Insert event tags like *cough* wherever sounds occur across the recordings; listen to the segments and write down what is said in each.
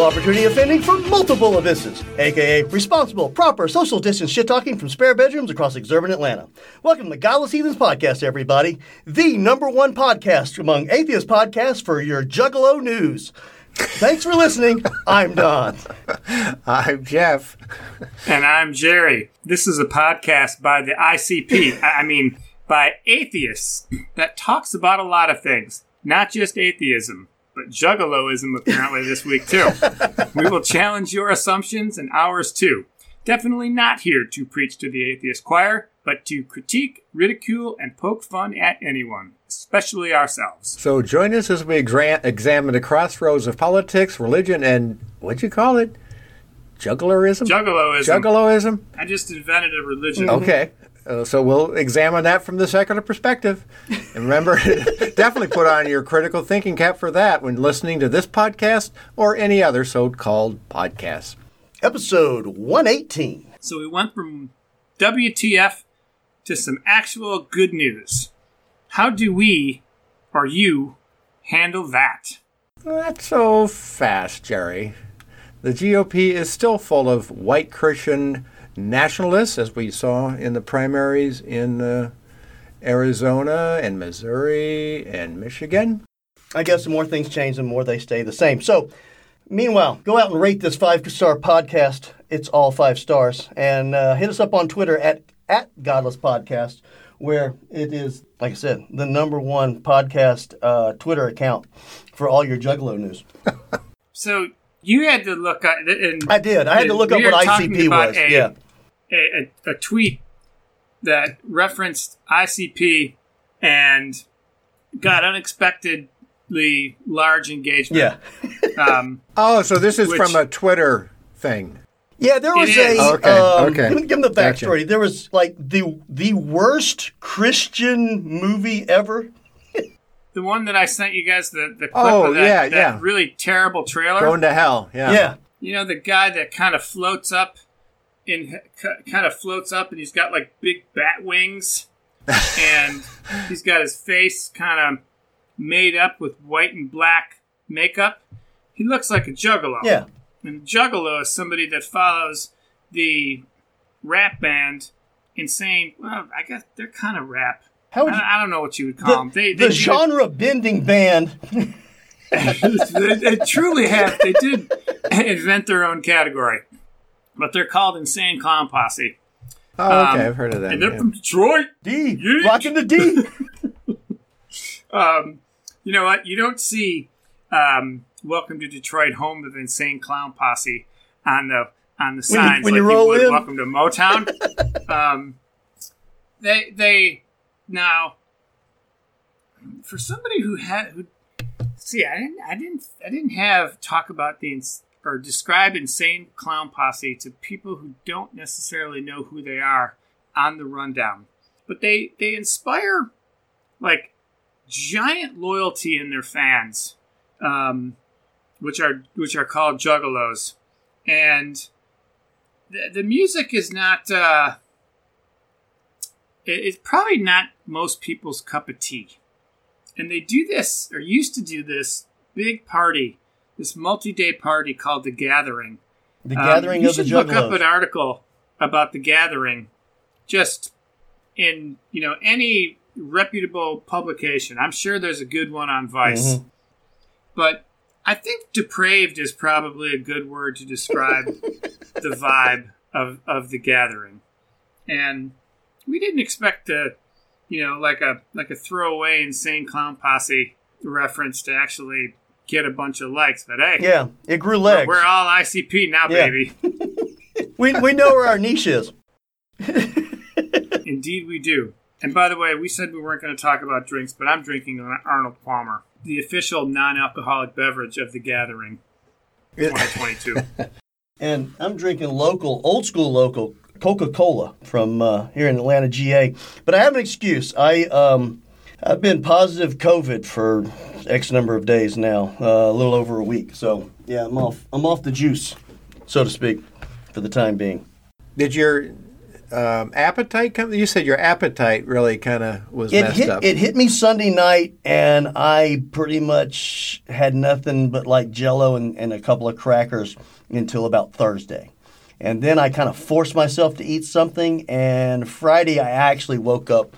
Equal opportunity offending from multiple abysses, aka responsible, proper social distance shit talking from spare bedrooms across exurban Atlanta. Welcome to Godless Heathens Podcast, everybody. The number one podcast among atheist podcasts for your juggalo news. Thanks for listening. I'm Don. *laughs* I'm Jeff. And I'm Jerry. This is a podcast by the ICP, I I mean, by atheists that talks about a lot of things, not just atheism, but juggaloism apparently this week too. *laughs* we will challenge your assumptions and ours too. Definitely not here to preach to the atheist choir, but to critique, ridicule, and poke fun at anyone, especially ourselves. So join us as we exa- examine the crossroads of politics, religion, and what'd you call it? Jugglerism? Juggaloism. Juggaloism? I just invented a religion. Okay. Uh, so we'll examine that from the secular perspective. And remember, *laughs* definitely put on your critical thinking cap for that when listening to this podcast or any other so called podcast. Episode 118. So we went from WTF to some actual good news. How do we, or you, handle that? Not so fast, Jerry. The GOP is still full of white Christian nationalists, as we saw in the primaries in uh, Arizona and Missouri and Michigan. I guess the more things change, the more they stay the same. So, meanwhile, go out and rate this five star podcast. It's all five stars. And uh, hit us up on Twitter at, at Godless Podcast, where it is, like I said, the number one podcast uh, Twitter account for all your Juggalo news. *laughs* So you had to look at, and I did. I had to look up we were what ICP was. A, yeah. A, a, a tweet that referenced ICP and got unexpectedly large engagement. Yeah. *laughs* Um, Oh, so this is Which- from a Twitter thing. Yeah, there was a. is. Okay, um, okay. Let me give them the Gotcha. backstory. There was like the the worst Christian movie ever. *laughs* the one that I sent you guys, the, the clip Oh, of that, yeah, that yeah. really terrible trailer. Going to hell. Yeah. Yeah. You know the guy that kind of floats up, in kind of floats up, and he's got like big bat wings, *laughs* and he's got his face kind of made up with white and black makeup. He looks like a juggalo. Yeah. And a juggalo is somebody that follows the rap band Insane. Well, I guess they're kind of rap. How would you, I, I don't know what you would call them. the, They, the genre bending band? *laughs* they, they truly have. They did *laughs* invent their own category, but they're called Insane Clown Posse, Oh, okay. Um, I've heard of that. and they're yeah. from Detroit. D Yeet. rocking the D. *laughs* *laughs* Um, you know what? You don't see um, "Welcome to Detroit, home of Insane Clown Posse" on the on the When you- signs when like you would in. "Welcome to Motown." *laughs* um, they they now for somebody who had who see I didn't I didn't I didn't have talk about the ins- or describe insane clown posse to people who don't necessarily know who they are on the rundown, but they they inspire like giant loyalty in their fans, um, which are which are called juggalos, and the, the music is not. Uh, it- it's probably not most people's cup of tea, and they do this or used to do this big party, this multi-day party called the Gathering. The Um, gathering you of the should look up an article about the gathering, just in you know any reputable publication. I'm sure there's a good one on Vice, Mhm. but I think depraved is probably a good word to describe *laughs* the vibe of of the gathering. And we didn't expect to, you know, like a like a throwaway insane clown posse reference to actually get a bunch of likes. But hey, Yeah, it grew legs. we're all ICP now, Yeah. baby. *laughs* *laughs* we, we know where our niche is. *laughs* Indeed, we do. And by the way, we said we weren't going to talk about drinks, but I'm drinking an Arnold Palmer. the official non-alcoholic beverage of the gathering 2022. and I'm drinking local, old school local Coca Cola from uh, here in Atlanta, GA. But I have an excuse. I um, I've been positive COVID for X number of days now, uh, a little over a week. So yeah, I'm off. I'm off the juice, so to speak, for the time being. Did your um, appetite come? You said your appetite really kind of was It messed hit up. it hit me Sunday night, and I pretty much had nothing but like Jello and, and a couple of crackers until about Thursday. And then I kind of forced myself to eat something, and Friday I actually woke up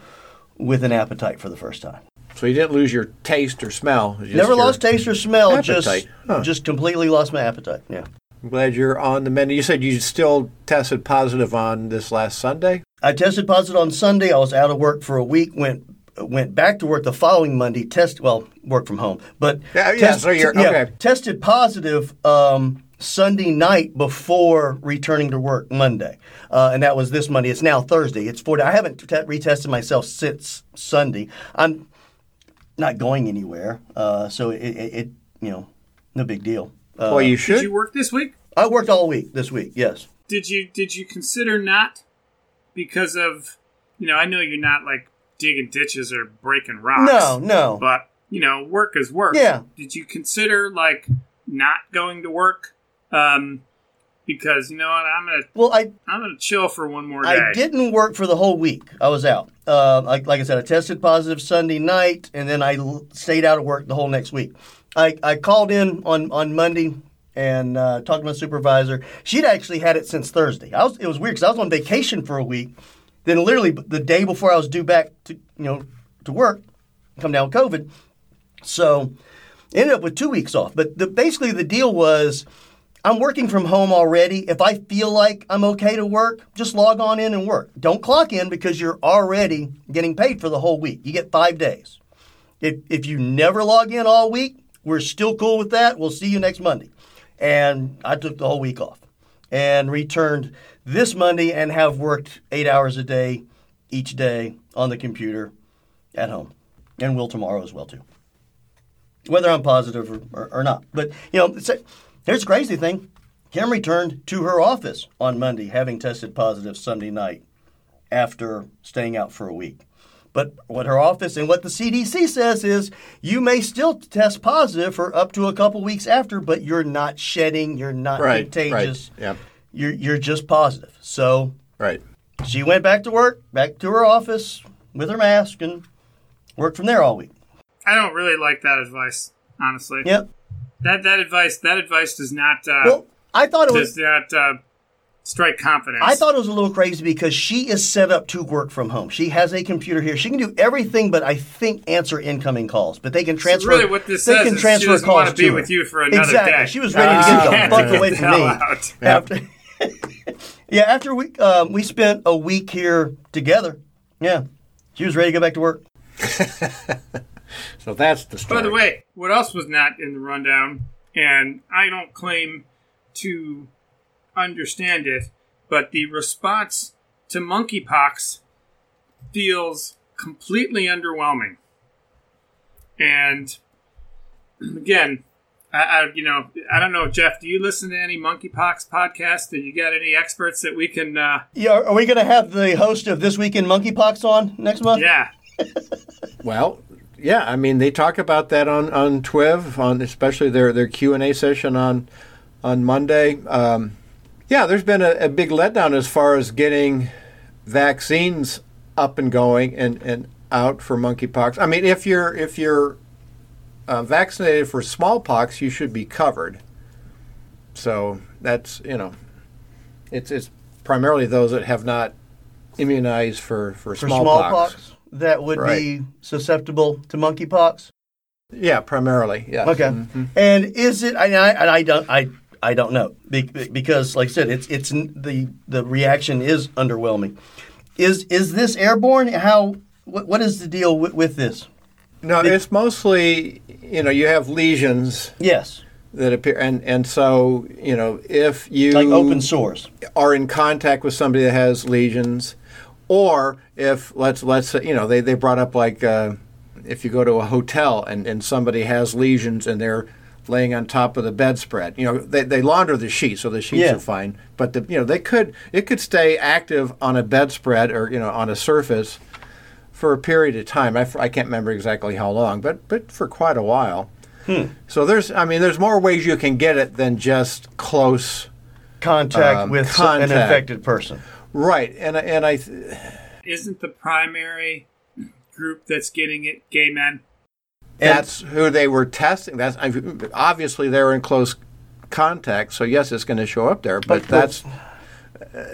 with an appetite for the first time. so you didn't lose your taste or smell. Never lost taste or smell, just. Huh. just completely lost my appetite. Yeah. I'm glad you're on the menu. You said you still tested positive on this last Sunday. I tested positive on Sunday. I was out of work for a week. Went went back to work the following Monday. Test well, work from home, but Yeah, yeah, so you're- yeah, okay. Tested positive um, Sunday night before returning to work Monday, uh, and that was this Monday. It's now Thursday. It's four. I haven't t- retested myself since Sunday. I'm not going anywhere, uh, so it, it, it you know no big deal. Uh, well, you Did should. you work this week? I worked all week this week. Yes. Did you did you consider not because of you know I know you're not like digging ditches or breaking rocks. No, no. But you know work is work. Yeah. Did you consider like not going to work? Um, because you know what I'm gonna well, I I'm gonna chill for one more day. I didn't work for the whole week. I was out. Uh, like, like I said, I tested positive Sunday night, and then I l- stayed out of work the whole next week. I, I called in on, on Monday and uh, talked to my supervisor. She'd actually had it since Thursday. I was it was weird because I was on vacation for a week. Then literally the day before I was due back to you know to work, come down with COVID. So ended up with two weeks off. But the, basically the deal was I'm working from home already. If I feel like I'm okay to work, just log on in and work. Don't clock in because you're already getting paid for the whole week. You get five days. If, if you never log in all week, we're still cool with that. We'll see you next Monday. And I took the whole week off and returned this Monday and have worked eight hours a day each day on the computer at home. And will tomorrow as well, too whether I'm positive or, or, or not. But you know, here's the crazy thing: Kim returned to her office on Monday, having tested positive Sunday night after staying out for a week. But what her office and what the CDC says is you may still test positive for up to a couple weeks after, but you're not shedding, you're not Right, contagious. right, yeah. You're you're just positive. So Right. she went back to work, back to her office with her mask, and worked from there all week. I don't really like that advice, honestly. Yep. That that advice that advice does not uh, Well, I thought it was does not uh, strike confidence. I thought it was a little crazy because she is set up to work from home. She has a computer here. She can do everything, but I think answer incoming calls. But they can transfer. really what this they says can is she transfer doesn't calls wanna be to with her. you for another exactly. day. She was ready to get the Ah. fuck away Get from me. out. *laughs* After, yeah, after we um, we spent a week here together. Yeah, she was ready to go back to work. *laughs* So that's the story. By the way, what else was not in the rundown, and I don't claim to understand it, but the response to monkeypox feels completely underwhelming. And *clears throat* again, I, I you know I don't know, Jeff. Do you listen to any monkeypox podcasts? Do you got any experts that we can? Uh, Yeah, are we going to have the host of this week in monkeypox on next month? yeah, Well, yeah, I mean they talk about that on on Twiv, on especially their their Q and A session on on Monday. Um, yeah, there's been a, a big letdown as far as getting vaccines up and going and, and out for monkeypox. I mean, if you're if you're uh, vaccinated for smallpox, you should be covered. So that's you know, it's it's primarily those that have not immunized for for, For smallpox. smallpox, that would be susceptible to monkeypox. Yeah, primarily. Yeah. Okay. Mm-hmm. And is it? And I, and I don't. I I don't know because, like I said, it's it's the the reaction is underwhelming. Is is this airborne? How? What, what is the deal with, with this? No, it's mostly you know you have lesions Yes, that appear, and and so you know if you like open source are in contact with somebody that has lesions, or if let's let's say you know they they brought up like uh, if you go to a hotel and, and somebody has lesions and they're laying on top of the bedspread. You know, they, they launder the sheets, so the sheets Yeah. are fine. But the, you know, they could it could stay active on a bedspread or you know on a surface for a period of time. I, I can't remember exactly how long, but but for quite a while. So there's I mean there's more ways you can get it than just close. Contact Um, with some- an infected person. Right, and I- and I Isn't the primary group that's getting it gay men? That's who they were testing. That's I, obviously they were in close contact. So yes, it's going to show up there. But But- that's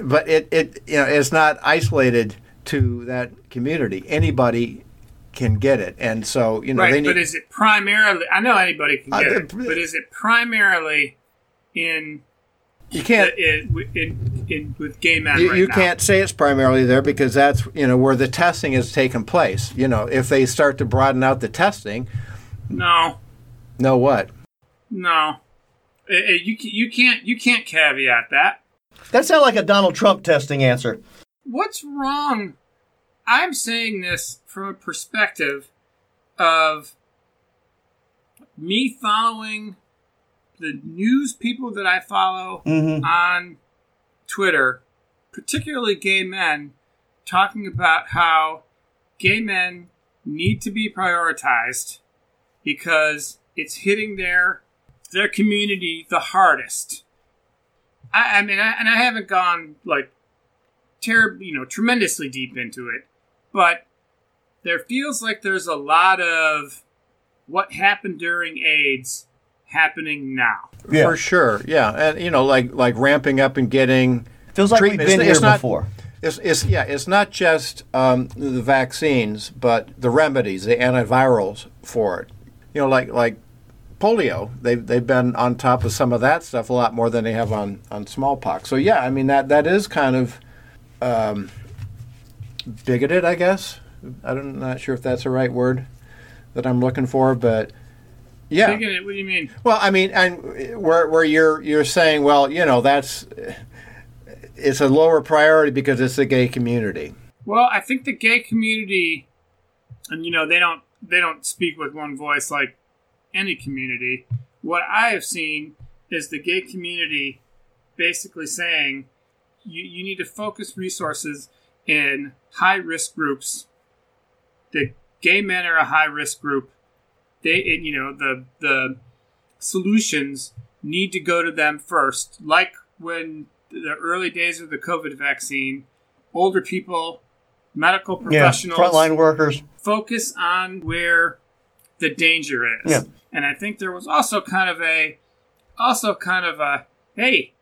but it it you know it's not isolated to that community. Anybody can get it, and so you know right, they need. but is it primarily? I know anybody can Uh, get the- it, but is it primarily in you can't. in, in, in with gay men? You, right you can't say it's primarily there because that's you know where the testing has taken place. You know, if they start to broaden out the testing, No, know what? no. Eh, eh, you you can't you can't caveat that. That sounds like a Donald Trump testing answer. What's wrong? I'm saying this from a perspective of me following the news people that I follow Mhm. on Twitter, particularly gay men, talking about how gay men need to be prioritized because it's hitting their their community the hardest. I, I mean, I, and I haven't gone like terribly, you know, tremendously deep into it, but there feels like there's a lot of what happened during AIDS happening now. Yeah. For sure, yeah, and you know, like like ramping up and getting Feels like we've been It's- here it's not- before. It's, it's yeah, it's not just um, the vaccines, but the remedies, the antivirals for it. You know, like like polio, they've they've been on top of some of that stuff a lot more than they have on on smallpox. So yeah, I mean that that is kind of um, bigoted, I guess. I'm not sure if that's the right word that I'm looking for, but yeah. What do you mean? Well, I mean, and where where you're you're saying, well, you know, that's it's a lower priority because it's the gay community. Well, I think the gay community, and you know, they don't they don't speak with one voice like any community. What I have seen is the gay community basically saying you, you need to focus resources in high risk groups. The gay men are a high risk group. They, and, you know, the the solutions need to go to them first. Like when the early days of the COVID vaccine, older people, medical Yeah, professionals, frontline workers. focus on where the danger is. Yeah. And I think there was also kind of a, also kind of a, hey,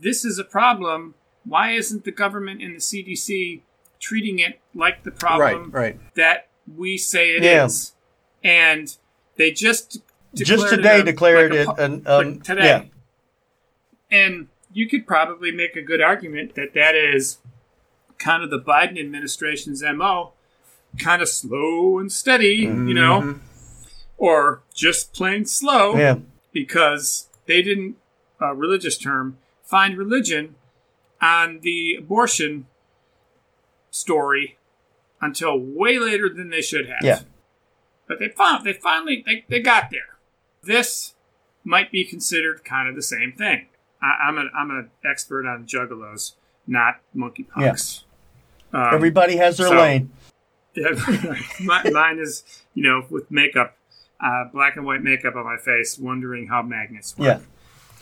this is a problem. Why isn't the government and the CDC treating it like the problem Right, right. that we say it is? Yeah. And they just Just today a- declared like a it an, um, like today. yeah. And you could probably make a good argument that that is kind of the Biden administration's MO, kind of slow and steady, you know, or just plain slow Yeah. because they didn't, uh, religious term, find religion on the abortion story until way later than they should have. Yeah. But they found they finally they, they got there. This might be considered kind of the same thing. I, I'm an I'm an expert on juggalos, not monkeypox. Um, Everybody has their so- lane. *laughs* yeah, my, mine is you know with makeup, uh, black and white makeup on my face, wondering how magnets work. Yeah.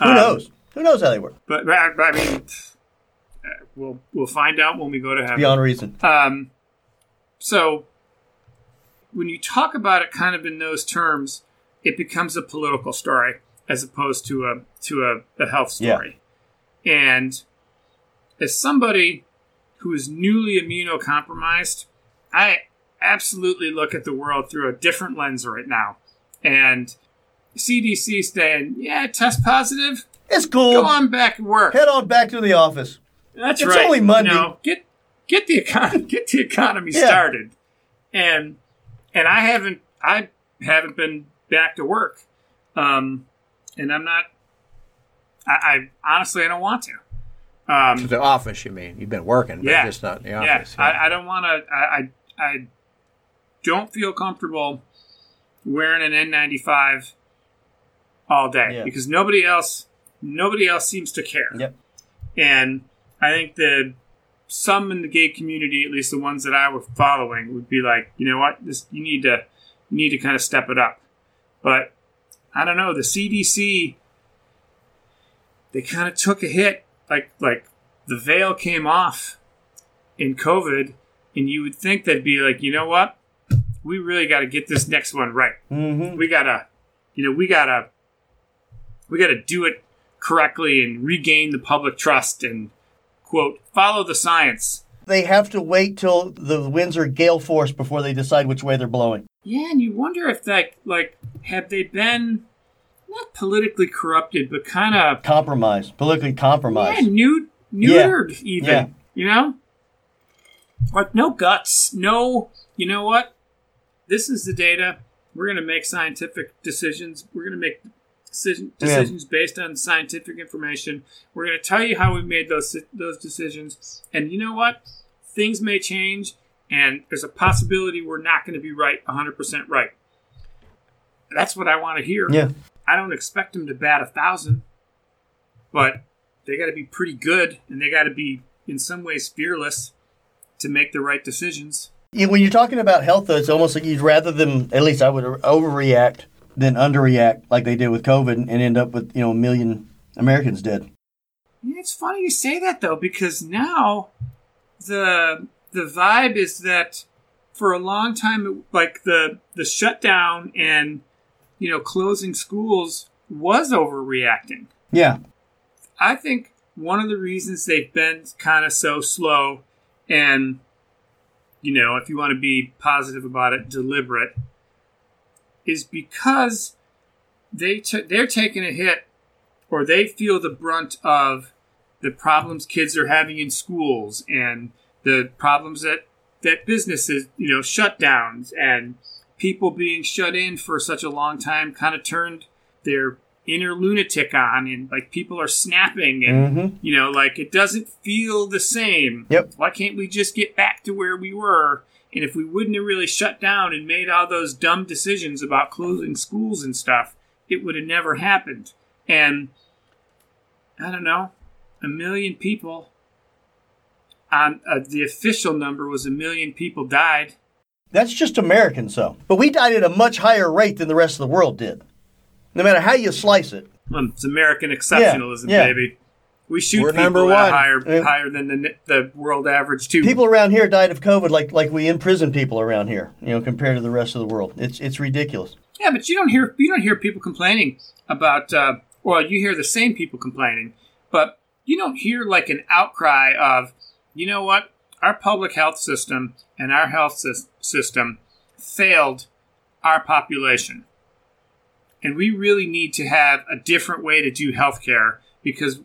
Who Um, knows? Who knows how they work? But, but, I- but I mean, uh, we'll we'll find out when we go to heaven. Beyond reason. Um, so when you talk about it kind of in those terms, it becomes a political story as opposed to a to a, a health Yeah. story. And as somebody who is newly immunocompromised, I absolutely look at the world through a different lens right now. And CDC saying, yeah, test positive, It's cool. go on back to work. Head on back to the office. That's It's right. only Monday. You know, get get the econ- *laughs* get the economy Yeah. started, and and I haven't I haven't been back to work, um, and I'm not. I, I honestly I don't want to. Um, The office, you mean? You've been working, but Yeah. just not in the yeah, office. I, I don't want to. I, I I don't feel comfortable wearing an N95 all day Yeah. because nobody else nobody else seems to care. Yep. And I think that some in the gay community, at least the ones that I was following, would be like, you know what, this you need to you need to kind of step it up. But I don't know, the CDC they kind of took a hit, like like the veil came off in COVID, and you would think they'd be like, you know what, we really got to get this next one right. Mm-hmm. We gotta, you know, we gotta we gotta do it correctly and regain the public trust and quote follow the science. They have to wait till the winds are gale force before they decide which way they're blowing. Yeah, and you wonder if like like have they been not politically corrupted, but kind of compromised, politically yeah, compromised. Yeah. neutered even. Yeah. You know, like no guts, no. You know what? This is the data. We're going to make scientific decisions. We're going to make decision, Yeah. decisions based on scientific information. We're going to tell you how we made those those decisions. And you know what? Things may change, and there's a possibility we're not going to be right 100% right. That's what I want to hear. Yeah. I don't expect them to bat a thousand, but they got to be pretty good, and they got to be in some ways fearless to make the right decisions. Yeah, when you're talking about health, though, it's almost like you'd rather them, at least I would overreact than underreact like they did with COVID and end up with, you know, a million Americans dead. It's funny you say that though, because now the the vibe is that for a long time, like the the shutdown and you know closing schools was overreacting. Yeah. I think one of the reasons they've been kind of so slow and, you know, if you want to be positive about it, deliberate, is because they took they're taking a hit or they feel the brunt of the problems kids are having in schools and the problems that that businesses, you know, shutdowns and people being shut in for such a long time kind of turned their inner lunatic on and like people are snapping and Mm-hmm. you know like it doesn't feel the same Yep. why can't we just get back to where we were and if we wouldn't have really shut down and made all those dumb decisions about closing schools and stuff it would have never happened and i don't know a million people on uh, the official number was a million people died That's just Americans, though. But we died at a much higher rate than the rest of the world did. No matter how you slice it. Well, it's American exceptionalism, yeah. baby. We shoot We're people number at one. higher Yeah. higher than the the world average too. People around here died of COVID like like we imprison people around here, you know, compared to the rest of the world. It's it's ridiculous. Yeah, but you don't hear you don't hear people complaining about. Uh, well, you hear the same people complaining, but you don't hear like an outcry of, you know what, our public health system and our health sys- system failed our population, and we really need to have a different way to do healthcare because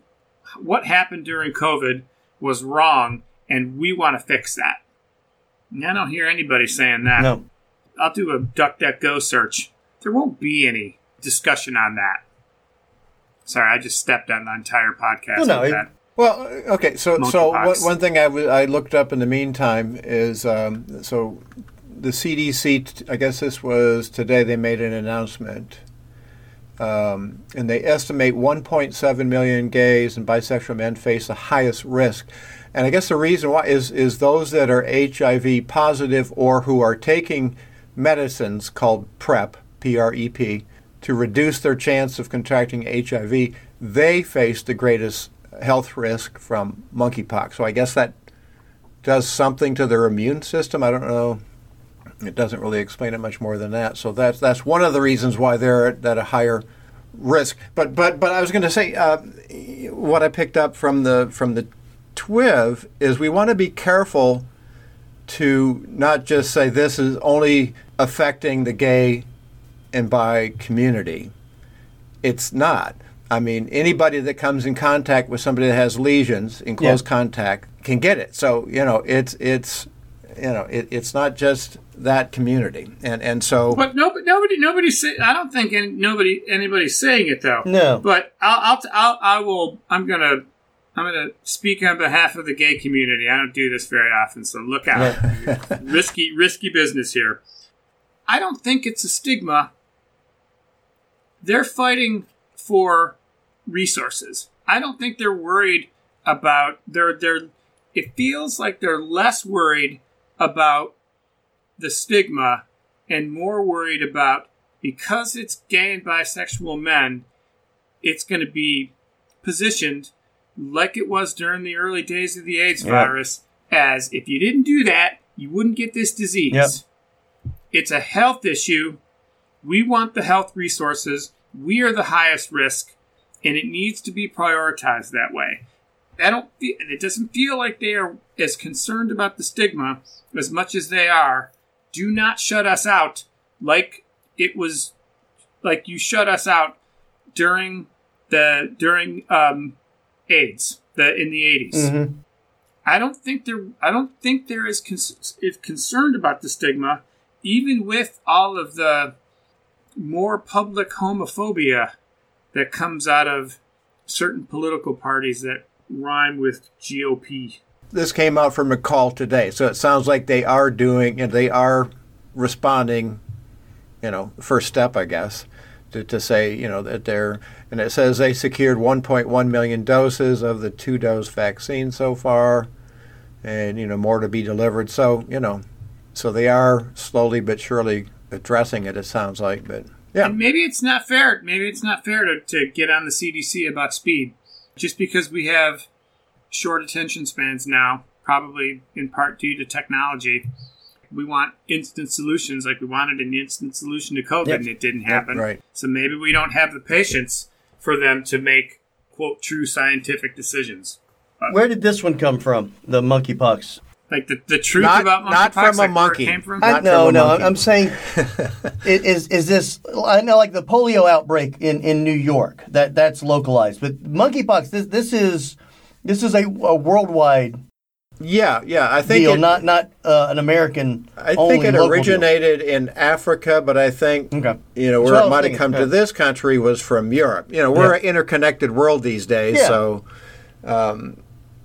what happened during COVID was wrong, and we want to fix that. And I don't hear anybody saying that. No. I'll do a DuckDuckGo search. There won't be any discussion on that. Sorry, I just stepped on the entire podcast. No, no, it- Well, okay. So, so one, one thing I, w- I looked up in the meantime is um, so the CDC. t- I guess this was today. They made an announcement, um, and they estimate 1.7 million gays and bisexual men face the highest risk. And I guess the reason why is is those that are HIV positive or who are taking medicines called PrEP, P-R-E-P, to reduce their chance of contracting HIV. They face the greatest health risk from monkeypox. So I guess that does something to their immune system. I don't know. It doesn't really explain it much more than that. So that's that's one of the reasons why they're at, at a higher risk. But but but I was going to say uh, what I picked up from the from the TWIV is we want to be careful to not just say this is only affecting the gay and bi community. It's not. I mean, anybody that comes in contact with somebody that has lesions in close Yeah. contact can get it. So you know, it's it's you know, it, it's not just that community, and and so But nobody, nobody, nobody say. I don't think any, nobody, anybody's saying it though. No. But I'll, I'll, I'll, I will. I'm gonna, I'm gonna speak on behalf of the gay community. I don't do this very often, so look out. *laughs* risky, risky business here. I don't think it's a stigma. They're fighting for resources. I don't think they're worried about they're they're it feels like they're less worried about the stigma and more worried about because it's gay and bisexual men, it's going to be positioned like it was during the early days of the AIDS Yeah. virus as if you didn't do that, you wouldn't get this disease. Yep. It's a health issue. We want the health resources. We are the highest risk, and it needs to be prioritized that way. I don't feel, it doesn't feel like they are as concerned about the stigma as much as they are. Do not shut us out like it was like you shut us out during the during um, AIDS the in the 80s. Mhm. I don't think they're I don't think they're as cons- if concerned about the stigma, even with all of the more public homophobia that comes out of certain political parties that rhyme with GOP. This came out from McCall today, so it sounds like they are doing and they are responding. You know, first step, I guess, to, to say you know that they're and it says they secured 1.1 million doses of the two-dose vaccine so far, and you know more to be delivered. So you know, so they are slowly but surely addressing it. It sounds like, but yeah, And maybe it's not fair. Maybe it's not fair to, to get on the CDC about speed, just because we have short attention spans now, probably in part due to technology. We want instant solutions, like we wanted an instant solution to COVID, Yep. and it didn't happen. right. So maybe we don't have the patience for them to make quote true scientific decisions. Where did this one come from? The monkeypox. Like the, the truth Not- about monkeypox, not from a like where it monkey. came from. I, Not no, from a no. monkey. I'm saying, *laughs* i- is is this? I know, like the polio outbreak in, in New York. That that's localized, but monkeypox. This this is this is a, a worldwide yeah, yeah. I think deal, it, not not uh, an American. I only think it local deal. originated in Africa, but I think Okay. you know where what I it might have come yeah. to this country was from Europe. You know, we're Yeah. an interconnected world these days, Yeah. so um,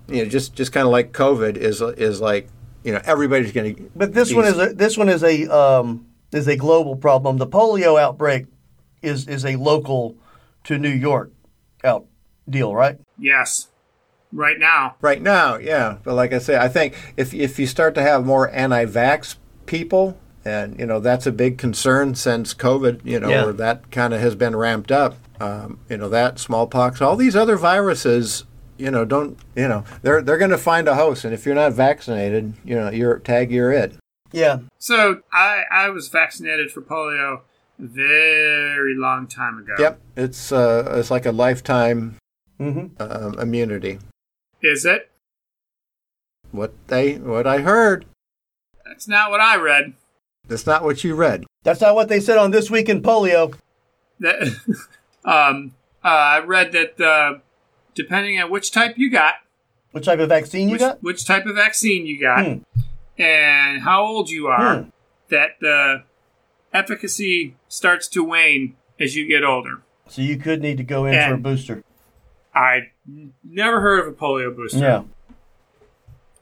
you know, just just kind of like COVID is is like you know everybody's going to. But this one is a this one is a um, is a global problem. The polio outbreak is is a local to New York out deal, right? yes, right now. right now, yeah. But like I say, I think if if you start to have more anti-vax people, and you know that's a big concern since COVID, you know, Yeah. where that kind of has been ramped up. Um, you know that smallpox, all these other viruses, you know, don't you know they're they're going to find a host, and if you're not vaccinated, you know, you're tag, you're it. Yeah. So I I was vaccinated for polio a very long time ago. Yep, it's uh, it's like a lifetime hmm um, immunity. Is it? What they what I heard. That's not what I read. That's not what you read. That's not what they said on this week in polio. That *laughs* um uh, I read that uh, depending on which type you got, Which type of vaccine you which, got? which type of vaccine you got, Hmm. and how old you are, Hmm. that the efficacy starts to wane as you get older. So you could need to go in for a booster. I never heard of a polio booster. Yeah.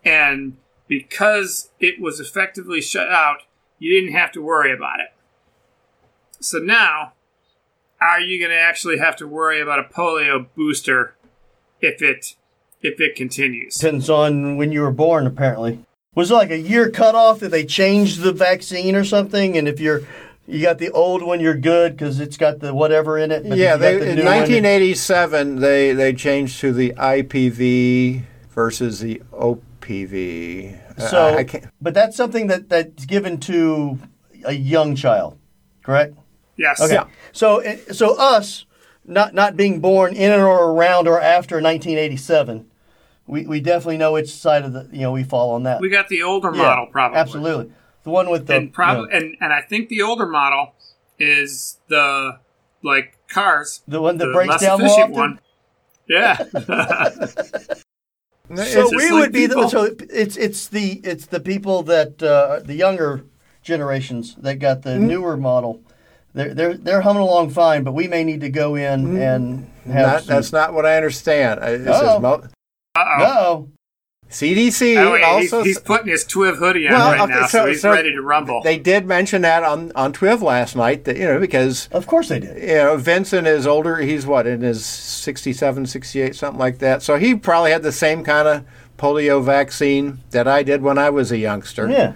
And because it was effectively shut out, you didn't have to worry about it. So now, are you going to actually have to worry about a polio booster if it if it continues? Depends on when you were born, apparently. Was it like a year cutoff that they changed the vaccine or something? And if you're you got the old one, you're good because it's got the whatever in it. but yeah, they, the in new one- 1987 they they changed to the IPV versus the OPV. So, I, I can't, but that's something that that's given to a young child, correct? Yes. Okay. Yeah. So, so us not not being born in or around or after 1987, we, we definitely know which side of the you know we fall on that. We got the older Yeah, model, probably. Absolutely, the one with the And probably, you know, and, and I think the older model is the like cars, the one that the breaks less down more efficient often. one. Yeah. *laughs* So It's we just would like be the, so it's it's the it's the people that uh, the younger generations that got Mm-hmm. the newer model. They're they're they're humming along fine, but we may need to go in Mm-hmm. and have not, some, that's not what I understand. It Uh-oh. mo- Uh-oh. Uh-oh. CDC Oh, wait, also he's, he's putting his Twiv hoodie on Well, right okay, now, so, so- he's so ready to rumble. they did mention that on on Twiv last night that you know because Of course they did. you know Vincent is older he's what in his 67 68 something like that so he probably had the same kind of polio vaccine that I did when I was a youngster Yeah.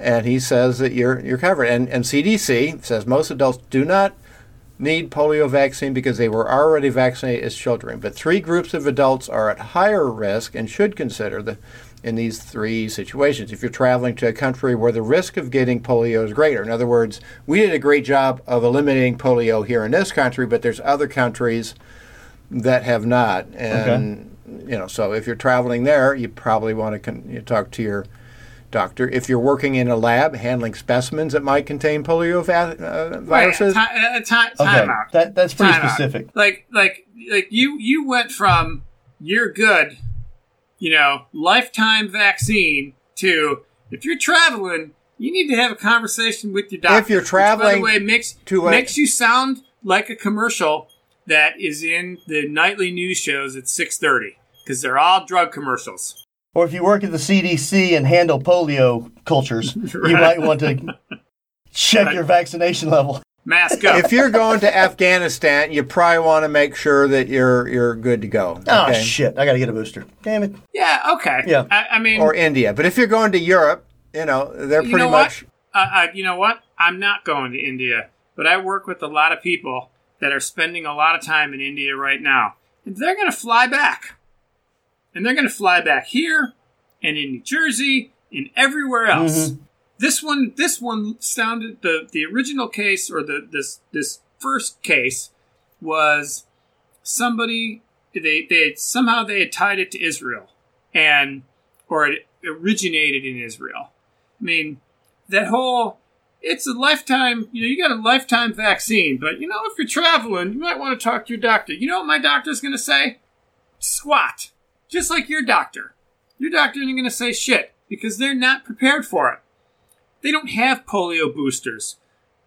And he says that you're you're covered. And and CDC says most adults do not need polio vaccine because they were already vaccinated as children. But three groups of adults are at higher risk and should consider the in these three situations. If you're traveling to a country where the risk of getting polio is greater. In other words, we did a great job of eliminating polio here in this country, but there's other countries that have not. And you know, so if you're traveling there, you probably want to con- you talk to your doctor. If you're working in a lab handling specimens that might contain polio va- uh, viruses, ti- uh, ti- time Okay. out. That that's pretty Time out. specific. Like, like, like you, you went from you're good, you know, lifetime vaccine to if you're traveling, you need to have a conversation with your doctor. If you're which, traveling by the way, makes to a- makes you sound like a commercial that is in the nightly news shows at six thirty because they're all drug commercials. Or if you work at the CDC and handle polio cultures, *laughs* you might want to check your vaccination level. Mask up. if you're going to Afghanistan, you probably want to make sure that you're you're good to go. Oh shit! I got to get a booster. Damn it! yeah, okay. Yeah. I, I mean, Or India. But if you're going to Europe, you know they're you pretty know much. what? Uh, uh, you know what? I'm not going to India, but I work with a lot of people that are spending a lot of time in India right now, and they're going to fly back, and they're going to fly back here, and in New Jersey, and everywhere mm-hmm. else. This one, this one sounded the the original case or the this this first case was somebody they they somehow they had tied it to Israel and or it originated in Israel. I mean, that whole it's a lifetime, you know, you got a lifetime vaccine, but you know, if you're traveling, you might want to talk to your doctor. You know what my doctor's going to say? Squat. Just like your doctor. Your doctor isn't going to say shit because they're not prepared for it. They don't have polio boosters.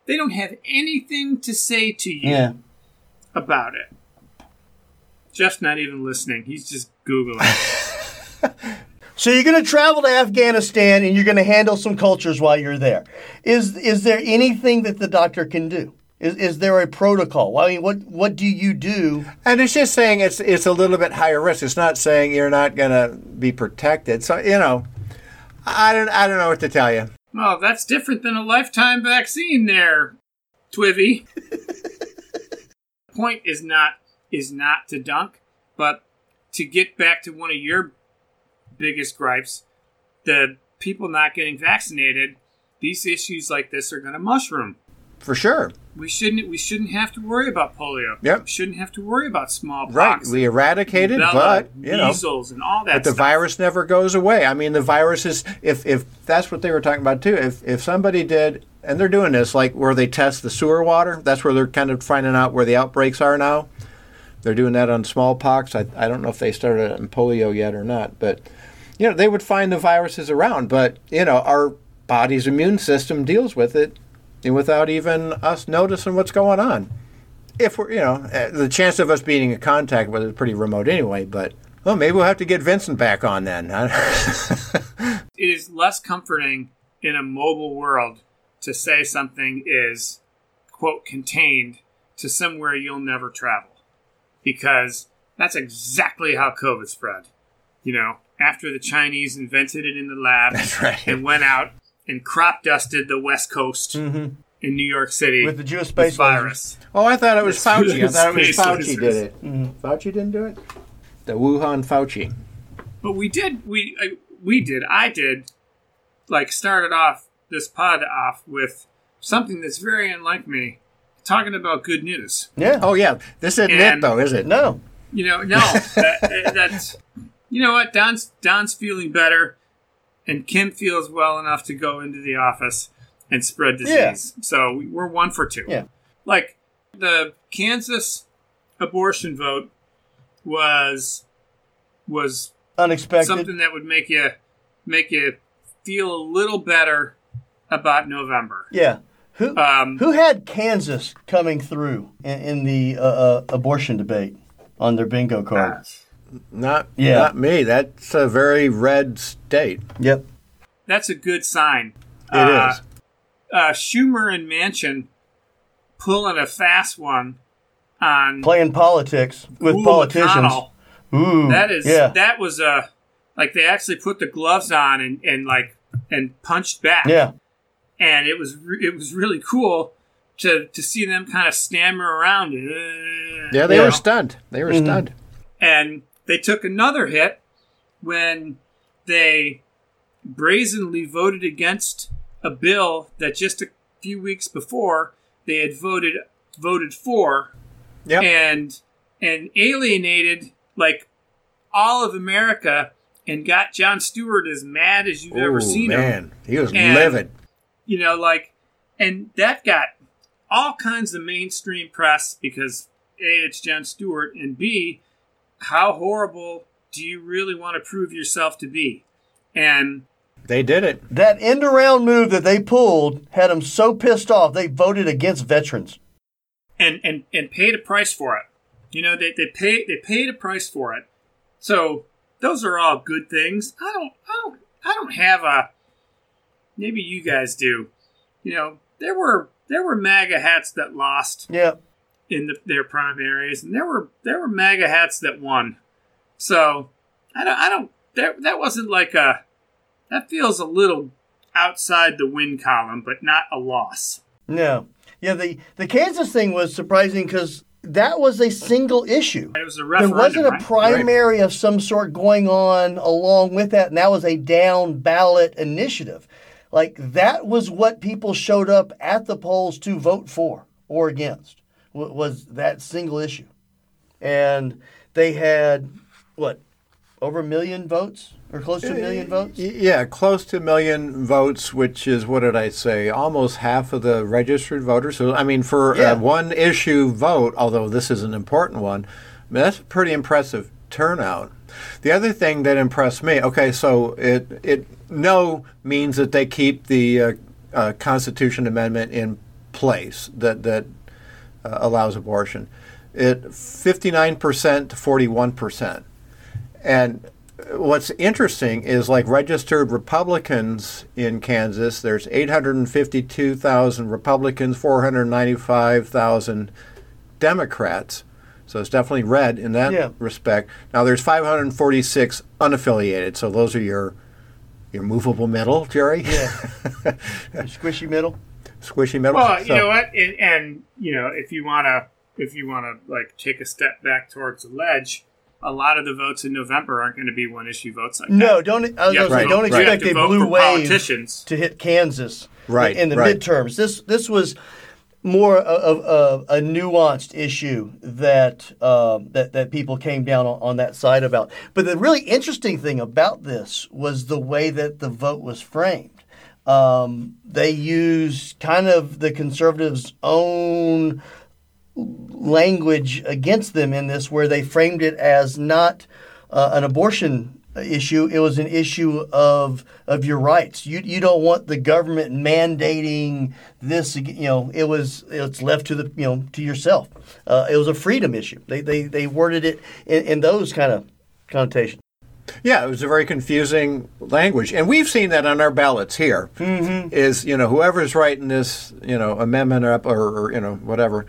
They don't have anything to say to you Yeah. about it. Jeff's not even listening. He's just Googling. *laughs* So you're going to travel to Afghanistan and you're going to handle some cultures while you're there. Is is there anything that the doctor can do? Is, is there a protocol? I mean, what what do you do? And it's just saying it's it's a little bit higher risk. It's not saying you're not going to be protected. So you know, I don't I don't know what to tell you. well, that's different than a lifetime vaccine there, Twivy. The *laughs* point is not is not to dunk, but to get back to one of your biggest gripes, the people not getting vaccinated, these issues like this are going to mushroom. For sure. We shouldn't we shouldn't have to worry about polio. Yep. We shouldn't have to worry about smallpox. Right. We eradicated, but you know, measles and all that but the stuff. virus never goes away. I mean, the virus is if if that's what they were talking about too. If if somebody did, and they're doing this like where they test the sewer water. That's where they're kind of finding out where the outbreaks are now. They're doing that on smallpox. I I don't know if they started it on polio yet or not, but you know they would find the viruses around. But you know our body's immune system deals with it without even us noticing what's going on. If we're, you know, uh, the chance of us being in contact with it is pretty remote anyway. But well, maybe we'll have to get Vincent back on then. *laughs* it is less comforting in a mobile world to say something is quote contained to somewhere you'll never travel because that's exactly how covid spread you know after the chinese invented it in the lab right. and went out and crop dusted the west coast in new york city Mm-hmm. With the Jewish space virus oh, I thought it was It's *laughs* Fauci. I thought it was Fauci lasers. did it. Fauci didn't do it. The Wuhan Fauci. But we did, we uh, we did, I did, like started off this pod off with something that's very unlike me, talking about good news. Yeah. Oh yeah, this isn't it though, is it? No. You know, no, that, that's you know what, Don's Don's feeling better, and Kim feels well enough to go into the office and spread disease. So we're one for two. Yeah. Like the Kansas abortion vote was was Unexpected. something that would make you make you feel a little better about November. Yeah. Who Um, who had Kansas coming through in, in the uh, uh, abortion debate on their bingo card? Not Yeah. not me. That's a very red state. Yep. That's a good sign. It uh, is. Uh, Schumer and Manchin pulling a fast one on Playing politics with Ooh, politicians. McConnell. Ooh, That is yeah. that was a like they actually put the gloves on and, and like and punched back. yeah. and it was re- it was really cool to to see them kind of stammer around. Uh, Yeah, they Yeah. were stunned. They were Mhm. stunned. and they took another hit when they brazenly voted against a bill that just a few weeks before they had voted voted for Yep. and and alienated like all of America and got Jon Stewart as mad as you've ever Ooh, seen him man, he was And- livid. you know, like, and that got all kinds of mainstream press because A, it's Jon Stewart, and B, how horrible do you really want to prove yourself to be? And They did it. That end around move that they pulled had them so pissed off they voted against veterans. and and and paid a price for it. You know, they they pay they paid a price for it. So those are all good things. I don't I don't I don't have a maybe you guys do. You know, there were there were MAGA hats that lost Yeah. In the, their primaries, and there were there were MAGA hats that won. So I don't I don't that that wasn't like a that feels a little outside the win column, but not a loss. No. Yeah, the, the Kansas thing was surprising because that was a single issue. It was a There wasn't a right? primary of some sort going on along with that, and that was a down ballot initiative. Like that was what people showed up at the polls to vote for or against wa- was that single issue, and they had what over a million votes or close to a million votes. Yeah, close to a million votes, which is what did I say? Almost half of the registered voters. So I mean, for Yeah. a one issue vote, although this is an important one, that's a pretty impressive turnout. The other thing that impressed me, okay, so it it no means that they keep the uh, uh, Constitution Amendment in place that that uh, allows abortion. It fifty nine percent to forty one percent. And what's interesting is like registered Republicans in Kansas, there's 852,000 Republicans, 495,000 Democrats. So it's definitely red in that Yeah. respect. Now there's 546 unaffiliated. So those are your your movable middle, Jerry. Yeah. *laughs* Squishy middle. Squishy middle. Well, you know what, and, and you know, if you want to, if you want to like take a step back towards the ledge, a lot of the votes in November aren't going to be one issue votes like No, that. don't. I was going to say, to don't vote- you have expect to a blue wave politicians. to hit Kansas Right, in the right. midterms. This this was more of, of a nuanced issue that um, that that people came down on, on that side about. But the really interesting thing about this was the way that the vote was framed. Um, they used kind of the conservatives' own language against them in this, where they framed it as not uh, an abortion issue; it was an issue of of your rights. You you don't want the government mandating this. You know, it was it's left to the you know to yourself. Uh, it was a freedom issue. They they they worded it in, in those kind of connotations. Yeah, it was a very confusing language, and we've seen that on our ballots here. Mm-hmm. Is you know whoever's writing this you know amendment up or, or you know whatever,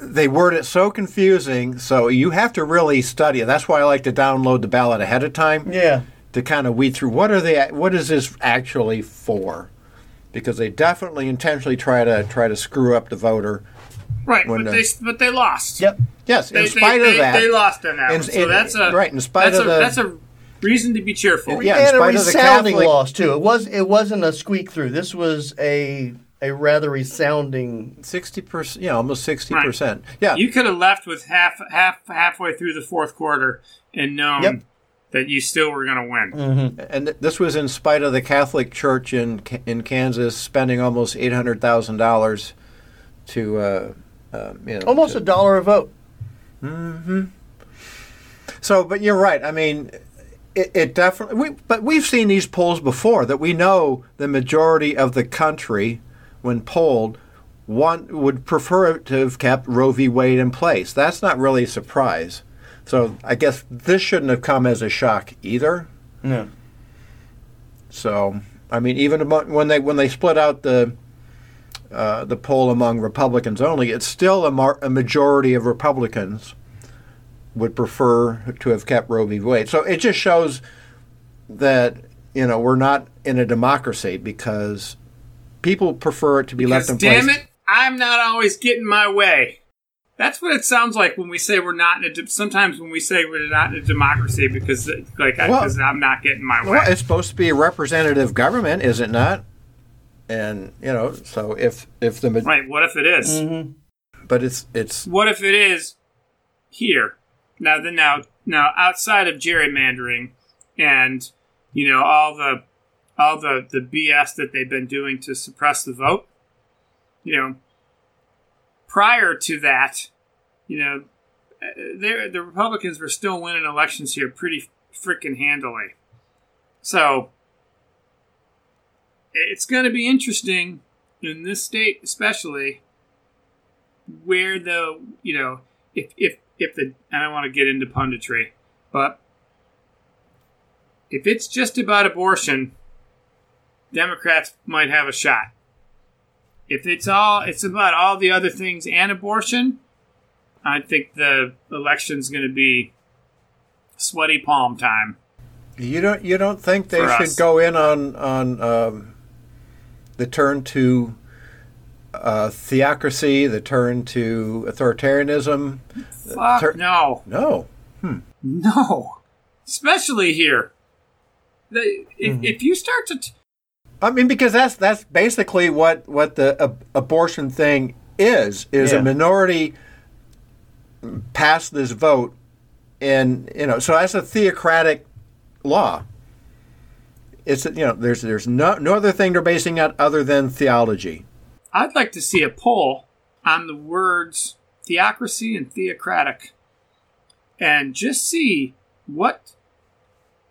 they word it so confusing. So you have to really study it. That's why I like to download the ballot ahead of time Yeah. to kind of weed through what are they what is this actually for, because they definitely intentionally try to try to screw up the voter. Right, When, but uh, they but they lost. Yep. Yes, They, in spite they, of that, they, they lost on that. In- one. So in- that's a right, in spite that's of a, the- that's a reason to be cheerful. Yeah, in and a spite of the resounding Catholic- loss too. It was it wasn't a squeak through. This was a a rather resounding. sixty percent, yeah, almost sixty percent. Yeah, You could have left with half half halfway through the fourth quarter and known Yep. that you still were going to win. And th- this was in spite of the Catholic Church in in Kansas spending almost eight hundred thousand dollars to, uh, uh, you know, Almost to- a dollar a vote. So, but you're right. I mean, it, it definitely. We, but we've seen these polls before that we know the majority of the country, when polled, want would prefer to have kept Roe v. Wade in place. That's not really a surprise. So I guess this shouldn't have come as a shock either. No. So I mean, even among, when they when they split out the uh, the poll among Republicans only, it's still a, mar- a majority of Republicans would prefer to have kept Roe v. Wade. So it just shows that you know we're not in a democracy because people prefer it to be Because left in damn place. it, I'm not always getting my way. That's what it sounds like when we say we're not in a. De- sometimes when we say we're not in a democracy because like I, Well- because I'm not getting my way. Well, it's supposed to be a representative government, is it not? And you know, so if if the ma- right. What if it is? Mm-hmm. but it's it's What if it is here? Now, then, now, now, outside of gerrymandering and you know all the all the the BS that they've been doing to suppress the vote, you know, prior to that, you know, the Republicans were still winning elections here pretty freaking handily. So it's going to be interesting in this state, especially where the you know if if if the I don't want to get into punditry, but if it's just about abortion, Democrats might have a shot. If it's all it's about all the other things and abortion, I think the election's going to be sweaty palm time. you don't you don't think they should us. go in on on um, the turn to uh, theocracy, the turn to authoritarianism. Fuck Tur- no. No, No, especially here. The, if, Mm-hmm. if you start to, t- I mean because that's that's basically what what the ab- abortion thing is is Yeah. a minority passed this vote, and you know so that's a theocratic law. It's you know there's there's no no other thing they're basing it other than theology. I'd like to see a poll on the words theocracy and theocratic, and just see what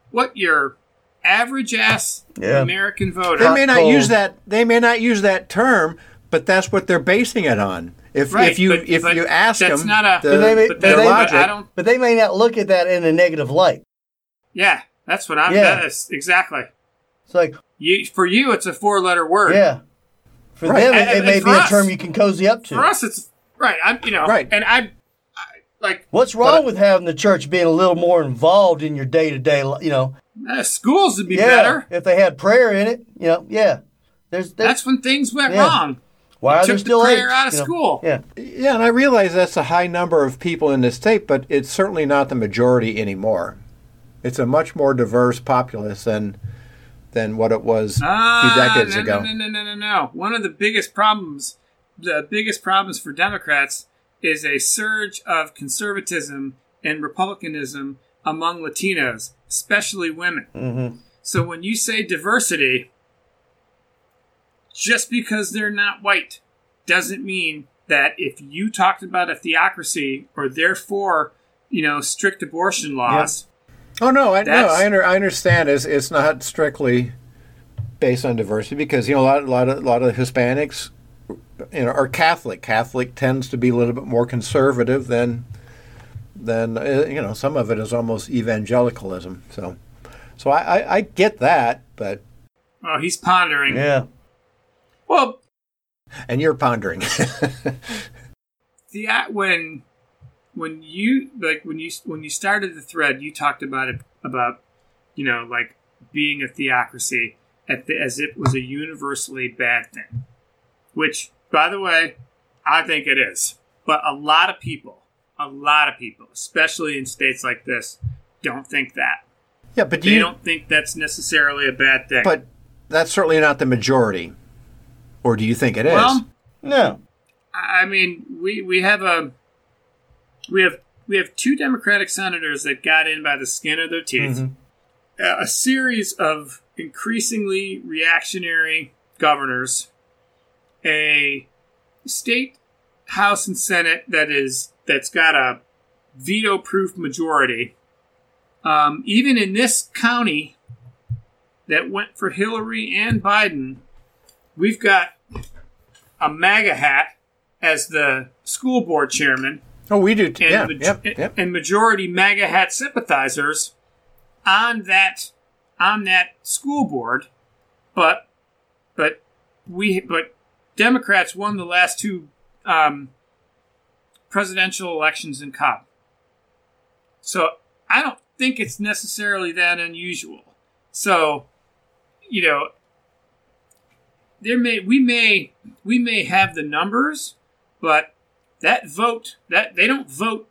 what your average ass Yeah. American They voter. may not cold. use that. They may not use that term, but that's what they're basing it on. If Right, if you but- if but you ask that's them, not a- the, But they may- but their they- then- logic, I don't. But they may not look at that in a negative light. Yeah, that's what I'm. Yeah. That is exactly. It's like, You for you, it's a four letter word. yeah. For Right. them, it, And- it and may for be a term you can cozy up to. For us, it's right. I'm. You know. Right. And I, I like What's wrong with having the church being a little more involved in your day to day? You know, uh, schools would be yeah. better. If they had prayer in it, you know, yeah. There's, there's That's when things went Yeah. wrong. why are took there the still prayer eight, out of you know? school. Yeah, Yeah, and I realize that's a high number of people in the state, but it's certainly not the majority anymore. It's a much more diverse populace than than what it was a Ah, few decades no, ago. No, no, no, no, no, no. One of the biggest problems, the biggest problems for Democrats is a surge of conservatism and republicanism among Latinos, especially women. Mhm. So when you say diversity, just because they're not white doesn't mean that if you talked about a theocracy or therefore, you know, strict abortion laws, Oh no, I no, I, under, I understand. It's it's not strictly based on diversity because you know a lot, a lot of a lot of Hispanics, you know, are Catholic. Catholic tends to be a little bit more conservative than than uh, you know. Some of it is almost evangelicalism. So, so I, I, I get that, but oh, he's pondering. yeah. Well, and you're pondering. *laughs* the when when you like when you when you started the thread you talked about it about you know like being a theocracy at the, as if it was a universally bad thing which by the way i think it is but a lot of people a lot of people especially in states like this don't think that yeah, but do they you? don't think that's necessarily a bad thing But that's certainly not the majority. Or do you think it is? well No. I mean, we we have a we have we have two Democratic senators that got in by the skin of their teeth. A, a series of increasingly reactionary governors, a state house and senate that is that's got a veto-proof majority. Um, even in this county that went for Hillary and Biden, we've got a MAGA hat as the school board chairman. Oh, we do. T- and, yeah, maj- yep, yep. and majority MAGA hat sympathizers on that on that school board, but but we but Democrats won the last two um, presidential elections in Cobb. So I don't think it's necessarily that unusual. So, you know, there may we may we may have the numbers, but that vote that they don't vote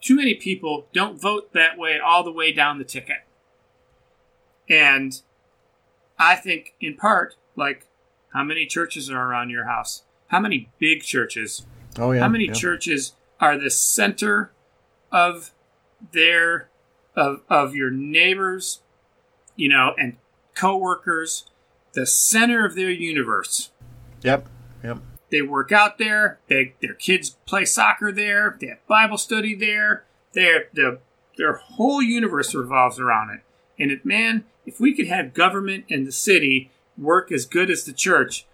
too many people don't vote that way all the way down the ticket. And I think in part, like how many churches are around your house? How many big churches? Oh yeah. How many yeah. churches are the center of their of of your neighbors, you know, and coworkers, the center of their universe. Yep. Yep. They work out there. They their kids play soccer there. They have Bible study there. Their the their whole universe revolves around it. And it, man, if we could have government and the city work as good as the church,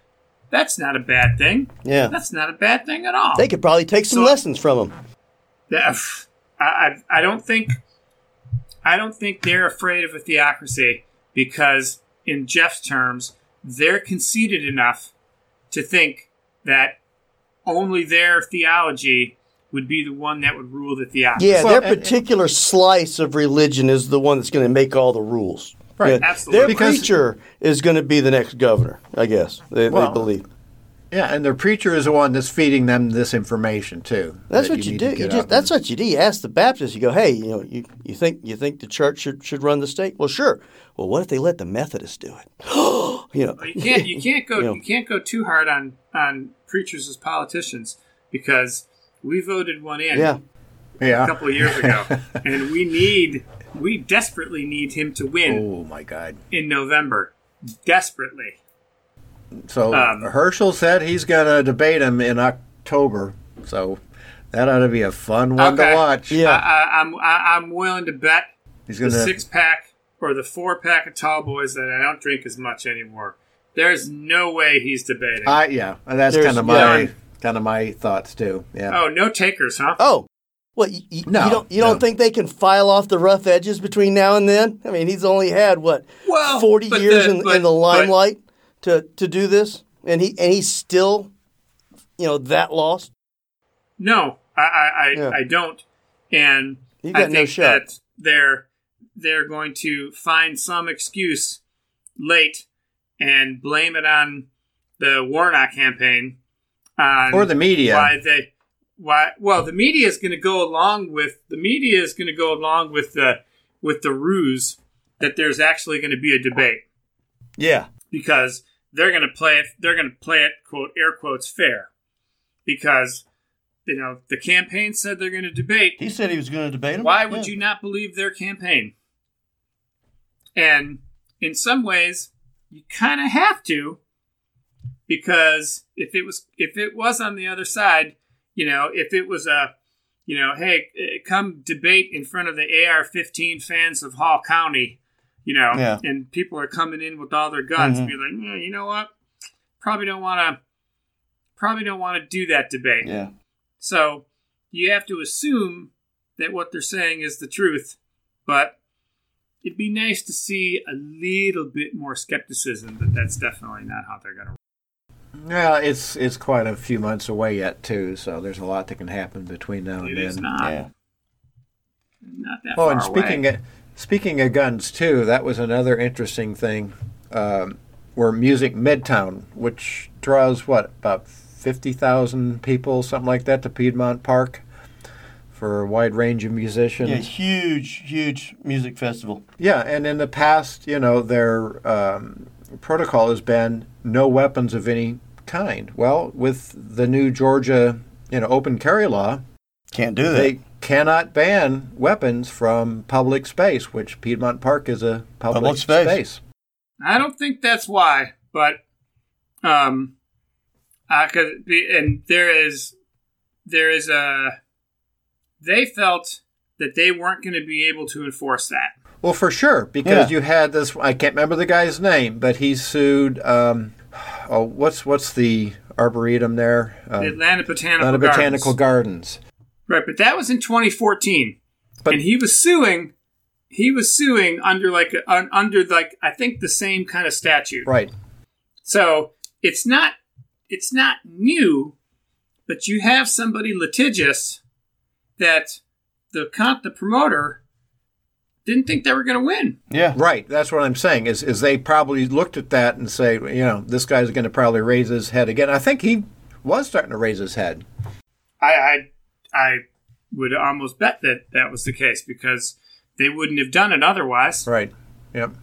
that's not a bad thing. Yeah. That's not a bad thing at all. They could probably take some So- lessons from them. Yeah, uh, I, I, I don't think I don't think they're afraid of a theocracy because, in Jeff's terms, they're conceited enough to think that only their theology would be the one that would rule the theology. Yeah, Well, their and- particular slice of religion is the one that's going to make all the rules. Right. Yeah, Absolutely. Their Because- preacher is going to be the next governor, I guess. They, Well, they believe. Yeah, and their preacher is the one that's feeding them this information too. That's that what you, need do. You just, that's there. what you do. You ask the Baptists. You go, hey, you know, you, you think you think the church should, should run the state? Well, sure. Well, what if they let the Methodists do it? *gasps* you know, you can't you *laughs* can't go You know. you can't go too hard on on preachers as politicians because we voted one in yeah, a couple of years *laughs* ago, and we need we desperately need him to win Oh my God! in November, desperately. So Um, Herschel said he's going to debate him in October. So that ought to be a fun one Okay. to watch. Yeah. I, I, I'm I, I'm willing to bet He's the going to. six pack or the four pack of tall boys that I don't drink as much anymore. There's no way he's debating. I yeah, that's There's- kind of yeah. my kind of my thoughts too. Yeah. oh, no takers, huh? Oh, well, you, you, No, you don't you don't think they can file off the rough edges between now and then? I mean, he's only had what Well, forty years the- in, but- in the but- limelight to to do this, and he and he's still, you know, that lost. No, I I, I, Yeah. I don't, and You I got no think shot. that they're they're going to find some excuse late and blame it on the Warnock campaign Or the media. why they why well the media is going to go along with the media is going to go along with the with the ruse that there's actually going to be a debate. Yeah, because they're going to play it they're going to play it quote air quotes fair. Because you know the campaign said they're going to debate. He said he was going to debate him. why would you not believe their campaign? And in some ways you kind of have to because if it was if it was on the other side you know if it was a you know hey eh, come debate in front of the ar-15 fans of hall county you know Yeah. and people are coming in with all their guns Mhm. be like "Yeah, you know what probably don't want to probably don't want to do that debate Yeah, so you have to assume that what they're saying is the truth, but it'd be nice to see a little bit more skepticism that that's definitely not how they're going to. Yeah, it's it's quite a few months away yet too. So there's a lot that can happen between now and It then. is not yeah. not that Oh, far and speaking away. of, speaking of guns too, that was another interesting thing. Um, where Music Midtown, which draws what about fifty thousand people, something like that, to Piedmont Park for a wide range of musicians. Yeah, huge, huge music festival. Yeah, and in the past, you know, their um, protocol has been no weapons of any kind. Well, with the new Georgia, you know, open carry law, Can't do that. they cannot ban weapons from public space, which Piedmont Park is a public, Public space. space. I don't think that's why, but um, I could be, and there is there is a they felt that they weren't going to be able to enforce that. Well, for sure, because Yeah. you had this. I can't remember the guy's name, but he sued. Um, oh, what's what's the arboretum there? The Um, Atlanta Botanical Atlanta Gardens. Botanical Gardens. Right, but that was in 2014, But- and he was suing. He was suing under like a, un- under like I think the same kind of statute. Right. So it's not it's not new, but you have somebody litigious that the con- the promoter didn't think they were going to win. Yeah. Right. That's what I'm saying. Is is they probably looked at that and say, you know, this guy's going to probably raise his head again. I think he was starting to raise his head. I I, I would almost bet that that was the case because they wouldn't have done it otherwise. Right. Yep.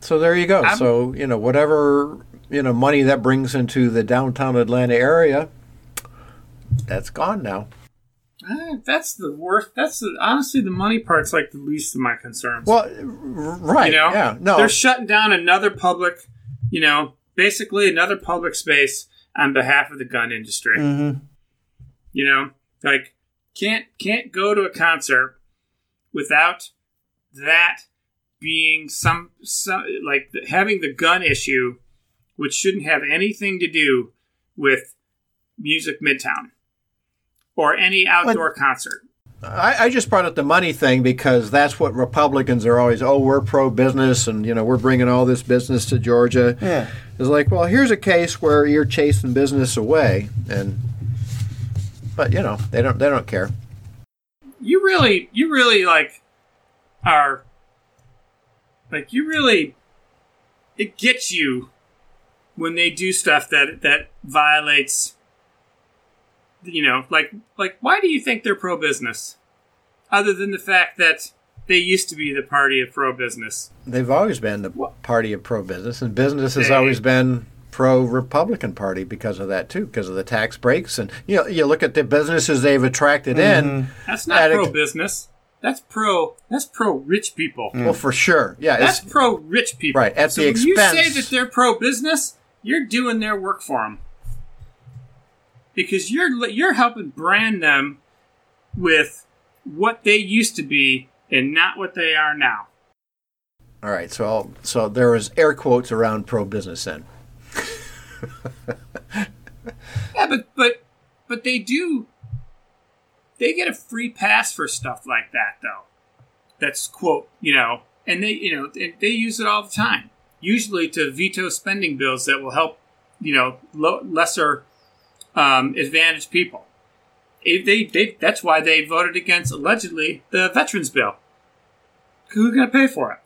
So there you go. I'm- so you know whatever you know money that brings into the downtown Atlanta area, that's gone now. Uh, that's the worst. That's the, honestly the money part's like the least of my concerns. Well, right. you know, Yeah. No. they're shutting down another public, you know, basically another public space on behalf of the gun industry. Mm-hmm. You know, like can't can't go to a concert without that being some, some like the, having the gun issue, which shouldn't have anything to do with Music Midtown or any outdoor concert. I, I just brought up the money thing because that's what Republicans are always. Oh, we're pro-business, and you know we're bringing all this business to Georgia. Yeah. It's like, well, here's a case where you're chasing business away, and but you know they don't they don't care. you really you really like are like you really it gets you when they do stuff that that violates you know like like why do you think they're pro business other than the fact that they used to be the party of pro business They've always been the party of pro-business, and business has They- always been pro-Republican Party because of that too, because of the tax breaks, and you know you look at the businesses they've attracted in. Mm-hmm. that's not pro business that's pro that's pro rich people. Well, for sure, yeah, That's it's, pro rich people. Right, at so the when you say that they're pro business, you're doing their work for them because you're you're helping brand them with what they used to be and not what they are now. all right. So I'll, so there was air quotes around pro-business then. Yeah, but but but they do. They get a free pass for stuff like that, though. That's quote, you know, and they, you know, they, they use it all the time. Usually to veto spending bills that will help, you know, lo- lesser um, advantaged people. It- they, they, that's why they voted against allegedly the veterans bill. Who's going to pay for it?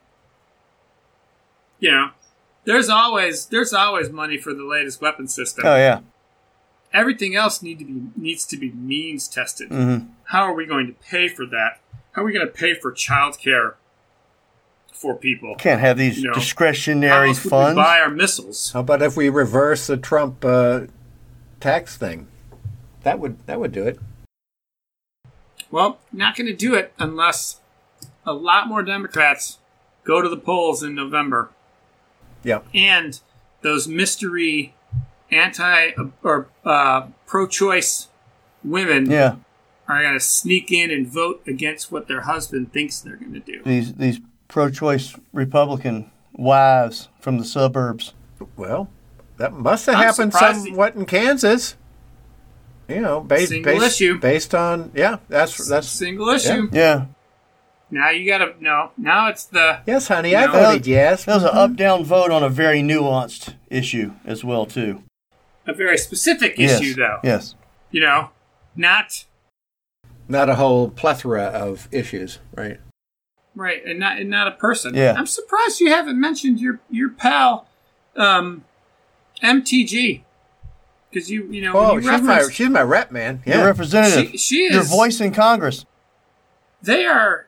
You know, there's always there's always money for the latest weapon system Oh yeah. everything else need to be needs to be means tested. Mm-hmm. How are we going to pay for that? How are we going to pay for childcare for people? Can't have these You know, How discretionary else would we funds. buy our missiles? How about if we reverse the Trump uh, tax thing? That would that would do it. Well, not going to do it unless a lot more Democrats go to the polls in November Yeah. and those mystery anti or uh, pro-choice women Yeah. are going to sneak in and vote against what their husband thinks they're going to do. These these pro-choice Republican wives from the suburbs. Well, that must have I'm happened surprised somewhat in Kansas. You know, based Single based, issue. based on yeah, that's that's Single issue. Yeah. Now you gotta no. Now it's the yes, honey, I No. voted yes. That was an up-down vote on a very nuanced issue as well too. a very specific Yes. issue though. Yes. You know, not Not a whole plethora of issues, right? right and not and not a person. Yeah. I'm surprised you haven't mentioned your your pal, um, MTG, because you you know Oh, when she's my she's my rep, man. Your Yeah. representative. She- she Your voice in Congress. they are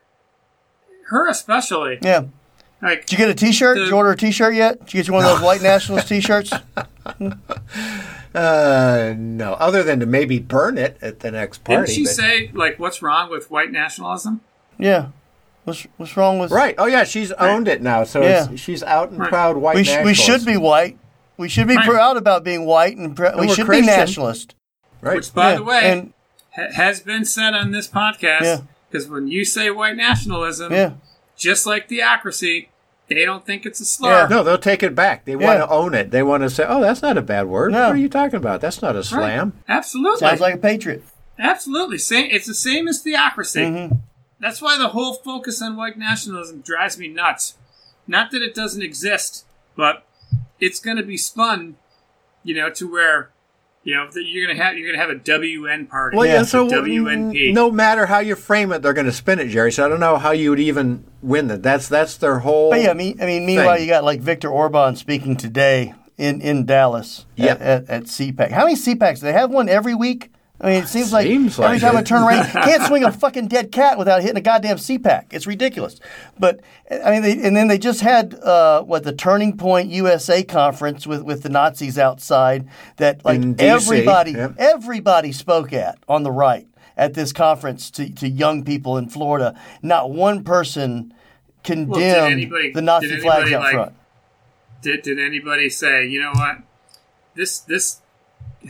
her especially Yeah. like Did you get a T-shirt? Did you order a T-shirt yet? Did you get you one of those white nationalist T-shirts? *laughs* Uh, no, other than to maybe burn it at the next party. didn't she but- say like what's wrong with white nationalism? Yeah. What's what's wrong with? Right. Oh yeah, she's owned it now, so Yeah. it's, she's out and Right. proud white We, sh- we should be white. We should be Right. proud about being white, and pr- we we're should Christian. be nationalist. right. Which, by Yeah, the way, and ha- has been said on this Yeah. podcast. Because when you say white nationalism, yeah, just like theocracy, they don't think it's a slur. Yeah. No, they'll take it back. They want to own it. They want to say, "Oh, that's not a bad word. No. What are you talking about? That's not a Right. slam." Absolutely. sounds like a patriot. Absolutely, same. It's the same as theocracy. Mm-hmm. That's why the whole focus on white nationalism drives me nuts. Not that it doesn't exist, but it's going to be spun, you know, to where, you know, that you're going to have you're going to have a WN party. Well, Yeah. yeah, so WNP. no matter how you frame it, they're going to spin it, Jerry. So I don't know how you would even win that. That's that's their whole. But yeah, I mean, I mean, meanwhile, thing. you got like Viktor Orban speaking today in, in Dallas Yep. at, at, at CPAC. How many CPACs? Do they have one every week? I mean, it seems like Seems every like time I turn around, can't *laughs* swing a fucking dead cat without hitting a goddamn CPAC. It's ridiculous. But I mean, they, and then they just had uh, what the Turning Point USA conference with, with the Nazis outside that like everybody yep. everybody spoke at on the right at this conference to, to young people in Florida. Not one person condemned anybody- the Nazi did flags anybody, out like, front. Did did anybody say, you know what, this this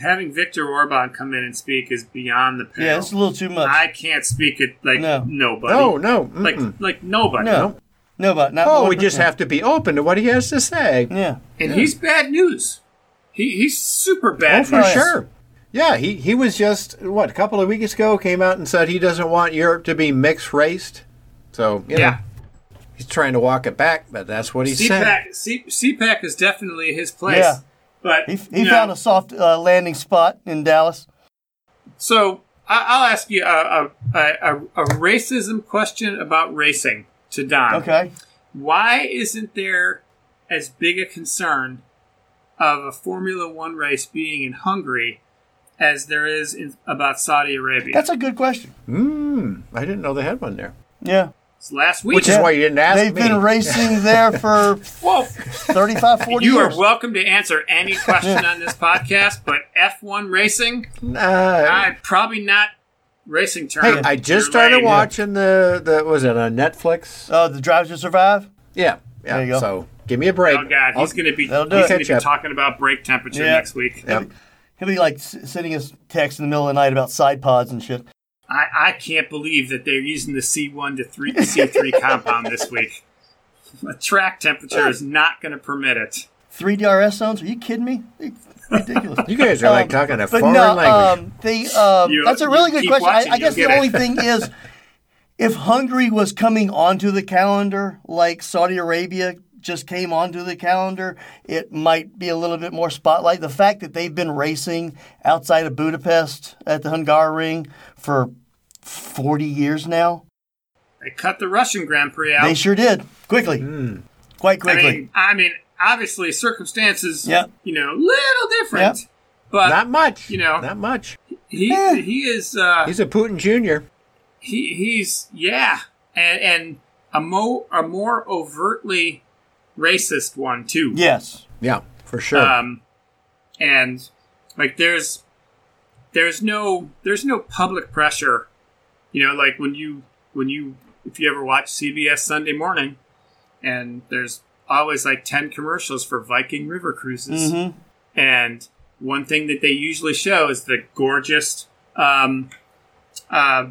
having Viktor Orban come in and speak is beyond the pale. Yeah, it's a little too much. I can't speak it like No. nobody. no, no, like mm-mm. like nobody. no, no, but not. Oh, one we just have to be open to what he has to say. Yeah, And he's bad news. He he's super bad. Oh, for news. Sure. Yeah, he, he was just what a couple of weeks ago came out and said he doesn't want Europe to be mixed raced. So you know, Yeah. he's trying to walk it back, but that's what he said. CPAC, C, CPAC is definitely his place. Yeah. But he, he you know, found a soft uh, landing spot in Dallas. So I, I'll ask you a, a, a, a racism question about racing to Don. Okay, Why isn't there as big a concern of a Formula One race being in Hungary as there is in, about Saudi Arabia? that's a good question. Mm, I didn't know they had one there. Yeah, It's last week. Which is why you didn't ask they've me. been racing there for *laughs* well, 35, 40 you years. are welcome to answer any question on this podcast, but F1 racing, Uh, I'm probably not racing term. hey, I just started lame. watching the the was it on Netflix? Oh, the Drive to Survive. Yeah, yeah. There you go. So give me a break. Oh God, he's I'll- going to be That'll do he's going to be talking about brake temperature Yeah. next week. Yep. He'll be like s- sending us texts in the middle of the night about side pods and shit. I, I can't believe that they're using the C1 to three C3 *laughs* compound this week. The track temperature is not going to permit it. Three DRS zones? Are you kidding me? Ridiculous. You guys are like Um, talking a but foreign no, language. um, the um, You- that's a really good question. watching, I, I guess the you'll only it. thing is, if Hungary was coming onto the calendar like Saudi Arabia just came onto the calendar, it might be a little bit more spotlight. The fact that they've been racing outside of Budapest at the Hungaroring for forty years now, They cut the Russian Grand Prix out. they sure did quickly, Hmm. quite I quickly. mean, I mean, obviously circumstances, Yeah. you know, little different, Yeah. but not much. you know- not much. he Eh. he is uh, He's a Putin Jr. he he's yeah, and and a mo a more overtly racist one too. yes, Yeah, for sure. um, and like there's there's no there's no public pressure you know like when you when you if you ever watch cbs sunday morning and there's always like 10 commercials for viking river cruises Mhm. and one thing that they usually show is the gorgeous um, uh,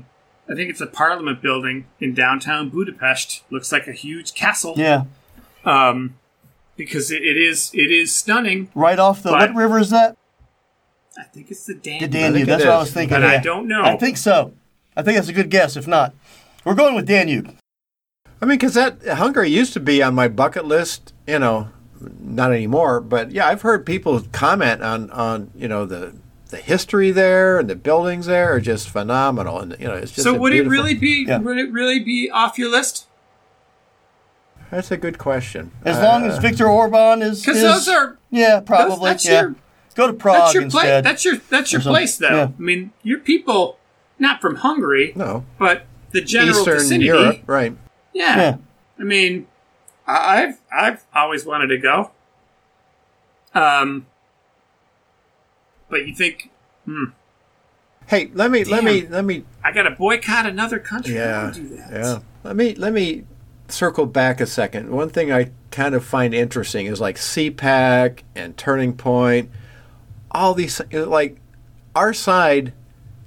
i think it's a parliament building in downtown budapest looks like a huge castle yeah, um, because it, it is it is stunning right off the But- what river is that? I think it's the Danube. The Danube. think it That's what I was thinking. But I don't know. I think so. I think that's a good guess. If not, we're going with Danube. I mean, because that Hungary used to be on my bucket list. You know, not anymore. But yeah, I've heard people comment on on you know the the history there and the buildings there are just phenomenal. And you know, it's just So would it really be Yeah. would it really be off your list? That's a good question. As long as Uh, Viktor Orban is, Because those are yeah, probably that's yeah. your- Go to Prague that's your place. instead. That's your that's your place, though. Yeah. I mean, your people, not from Hungary, no but the general Eastern vicinity. Europe, right? Yeah. yeah, I mean, I- I've I've always wanted to go. Um, but you think hmm. Hey, let me let me let me I got to boycott another country? Yeah, do that. yeah. Let me let me circle back a second. One thing I kind of find interesting is like CPAC and Turning Point. All these like our side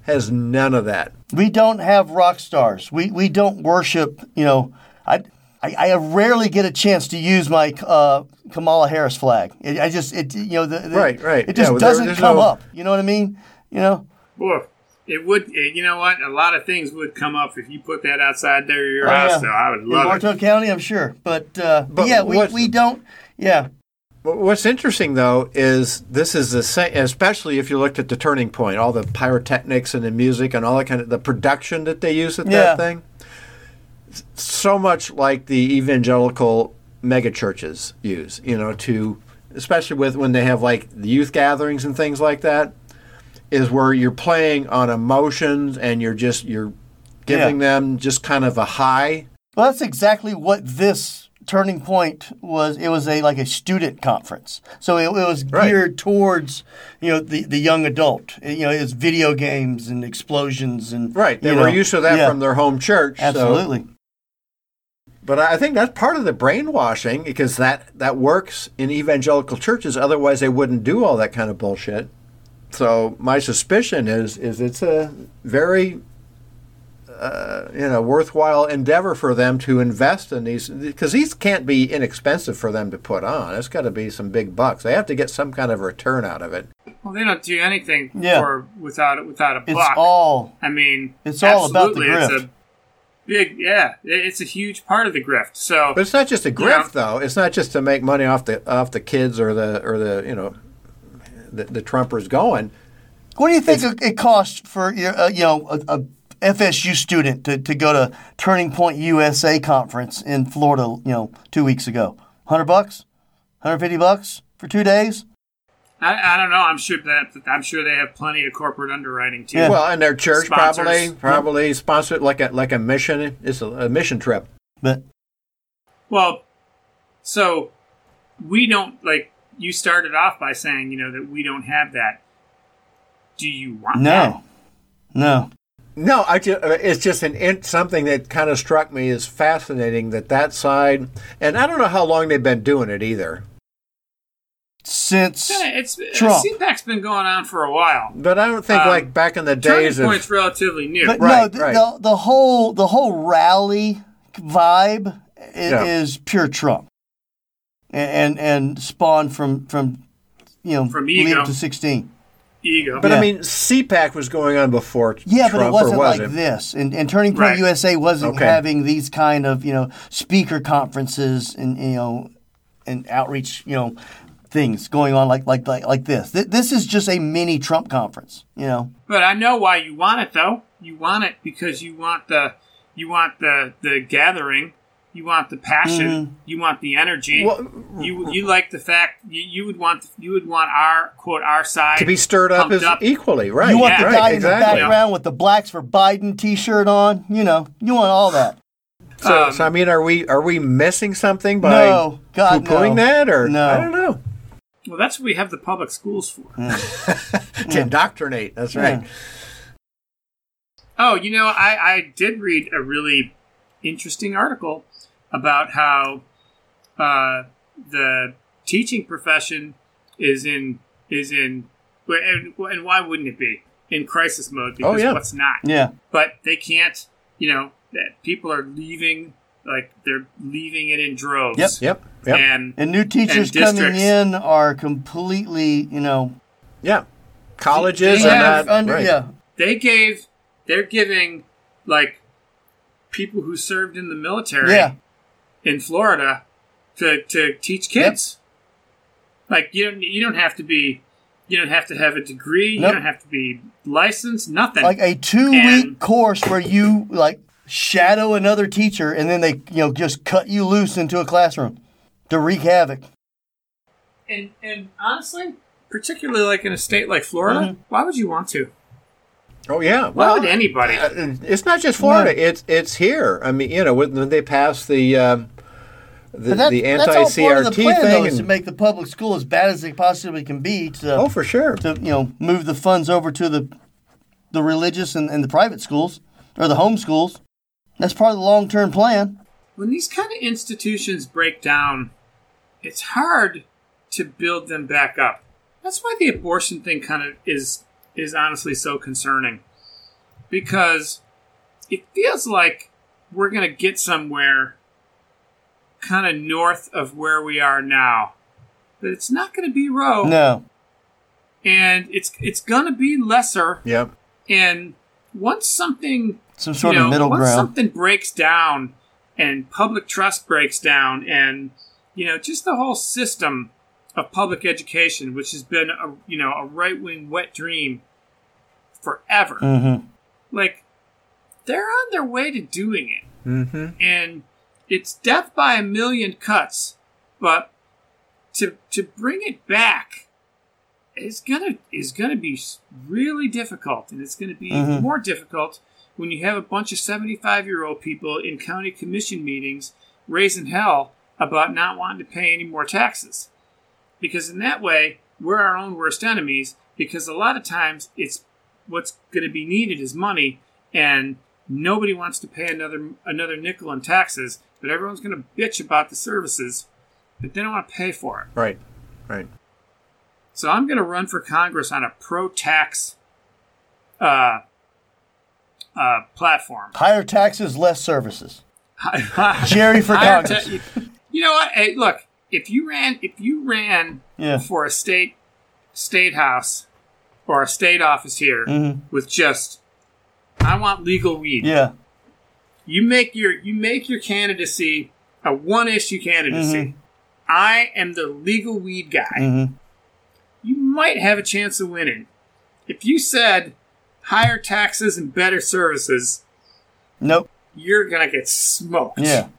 has none of that. we don't have rock stars. We we don't worship. You know, I. I, I rarely get a chance to use my uh, Kamala Harris flag. It, I just, it, you know, the, the- Right, right. It just Yeah, well, doesn't there's come no- up. You know what I mean? You know, Boy, It would. It, you know what? A lot of things would come up if you put that outside there your Oh, house. yeah. So I would In love it. Bartow County, I'm sure. But, uh, but, But yeah, we, what- we don't. Yeah. But What's interesting though is this is the same, especially if you looked at the turning point, all the pyrotechnics and the music and all that kind of the production that they use at Yeah. that thing. So much like the evangelical megachurches use, you know, to especially with when they have like the youth gatherings and things like that, is where you're playing on emotions and you're just you're giving them just kind of a high. Well, that's exactly what this turning point was. It was a like a student conference, so it, it was Right. geared towards you know the, the young adult. You know, it's video games and explosions and Right, they were know, used to that yeah, from their home church. so- absolutely. But I think that's part of the brainwashing because that, that works in evangelical churches. Otherwise, they wouldn't do all that kind of bullshit. So my suspicion is is it's a very uh, you know worthwhile endeavor for them to invest in these because these can't be inexpensive for them to put on. It's got to be some big bucks. They have to get some kind of return out of it. Well, they don't do anything Yeah. for without without a It's buck. all I mean, It's all about the absolutely, It's grift. a big, yeah. It's a huge part of the grift. So, But it's not just a grift, Yeah. though. It's not just to make money off the off the kids or the or the you know the, the Trumpers going. What do you think it- it costs for your, uh, you know a, a FSU student to, to go to Turning Point USA conference in Florida? You know, two weeks ago, hundred bucks, hundred fifty bucks for two days. I, I don't know. I'm sure that I'm sure they have plenty of corporate underwriting too. Yeah. Well, and their church Sponsors. probably probably sponsored like a like a mission. It's a, a mission trip. But Well, so we don't like. You started off by saying, you know, that we don't have that. Do you want that? no, no. No, I just, it's just an in, something that kind of struck me as fascinating that that side, and I don't know how long they've been doing it either. Since Yeah, it's Trump. CPAC's been going on for a while. But I don't think Um, like back in the Turning days of Point's relatively new. But Right, no, the, right. the the whole the whole rally vibe i- Yeah. is pure Trump, and and, and spawned from from you know From lead ego. to sixteen. Ego. But Yeah. I mean, CPAC was going on before Yeah, Trump, but it wasn't was like it? this. And, and Turning Point Right. USA wasn't Okay. having these kind of you know speaker conferences and you know and outreach you know things going on like like like like this. Th- This is just a mini Trump conference. You know. But I know why you want it though. You want it because you want the you want the the gathering, you want the passion, Mm-hmm. you want the energy. Well, you you like the fact you, you would want you would want our quote our side to be stirred up as up. equally, right? You want Yeah, the right, guy in exactly. the background with the blacks for Biden T-shirt on. You know, you want all that. So, Um, so I mean, are we are we missing something by No, God, poo-pooing no. that, or No. I don't know, Well, that's what we have the public schools for. *laughs* to indoctrinate. That's right. Yeah. Oh, you know, I, I did read a really interesting article about how uh, the teaching profession is in is in and, and why wouldn't it be in crisis mode? Because yeah. what's not? Yeah. But they can't. You know, that people are leaving. Like they're leaving it in droves. Yep. Yep, yep, And And new teachers And coming in are completely, you know, yeah. Colleges They are have not under right. yeah. they gave they're giving like people who served in the military Yeah. In Florida to, to teach kids. Like you don't you don't have to be you don't have to have a degree, Nope. you don't have to be licensed, nothing. Like a two And- week course where you like shadow another teacher and then they you know just cut you loose into a classroom to wreak havoc. and and honestly, particularly like in a state like Florida, Mm-hmm. why would you want to? Oh yeah. Why Well, would anybody? uh, it's not just Florida. It's it's here. I mean, you know, when when they passed the um, the, But that, the that's anti all part of the CRT plan, though, thing, is to make the public school as bad as it possibly can be to, oh, for sure. to you know move the funds over to the the religious and, and the private schools or the home schools. That's part of the long term plan. when these kind of institutions break down, it's hard to build them back up. That's why the abortion thing kind of is is honestly so concerning. Because it feels like we're going to get somewhere kind of north of where we are now. But it's not going to be Roe No, and it's it's going to be lesser Yep. And once something Some sort you know, of middle once ground. something breaks down and public trust breaks down and you know just the whole system of public education which has been a you know a right-wing wet dream forever Mm-hmm. like they're on their way to doing it Mm-hmm. and it's death by a million cuts but to to bring it back is gonna is gonna be really difficult and it's gonna be Mhm. more difficult when you have a bunch of 75 year old people in county commission meetings raising hell about not wanting to pay any more taxes because in that way we're our own worst enemies because a lot of times it's what's going to be needed is money and nobody wants to pay another another nickel in taxes but everyone's going to bitch about the services but they don't want to pay for it Right. Right. so i'm going to run for congress on a pro tax uh, uh, platform Higher taxes, less services. *laughs* Jerry for Congress. ta- you know what hey look if you ran if you ran Yeah. for a state state house or a state office here Mhm. with just I want legal weed. Yeah. You make your you make your candidacy a one issue candidacy. Mhm. I am the legal weed guy. Mm-hmm. You might have a chance of winning. If you said higher taxes and better services, Nope. you're gonna get smoked. Yeah.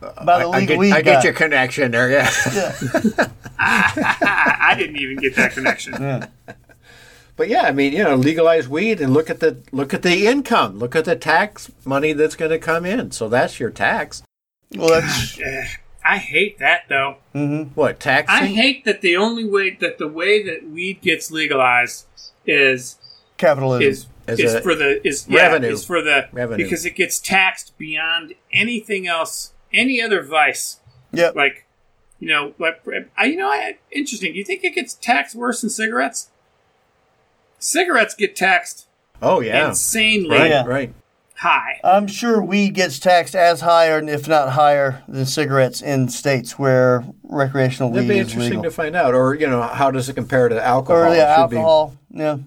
By the I, I legal get, weed I guy. get your connection there. Yeah. Yeah. *laughs* I didn't even get that connection. yeah. But yeah, I mean, you know, legalize weed and look at the look at the income, look at the tax money that's going to come in. So that's your tax. Well, that's. I hate that though. Mm-hmm. What tax? I hate that the only way that the way that weed gets legalized is Capitalism. is As is a for the is yeah, revenue. is for the Revenue. because it gets taxed beyond anything else, any other vice. Yeah, Like, you know, like I, you know, I, interesting. Do you think it gets taxed worse than cigarettes? Cigarettes get taxed oh yeah, insanely right, Yeah. right. high. I'm sure weed gets taxed as high, or if not higher, than cigarettes in states where recreational That'd weed be interesting to find out. Or you know, how does it compare to alcohol? or It yeah, should be- alcohol. Yeah.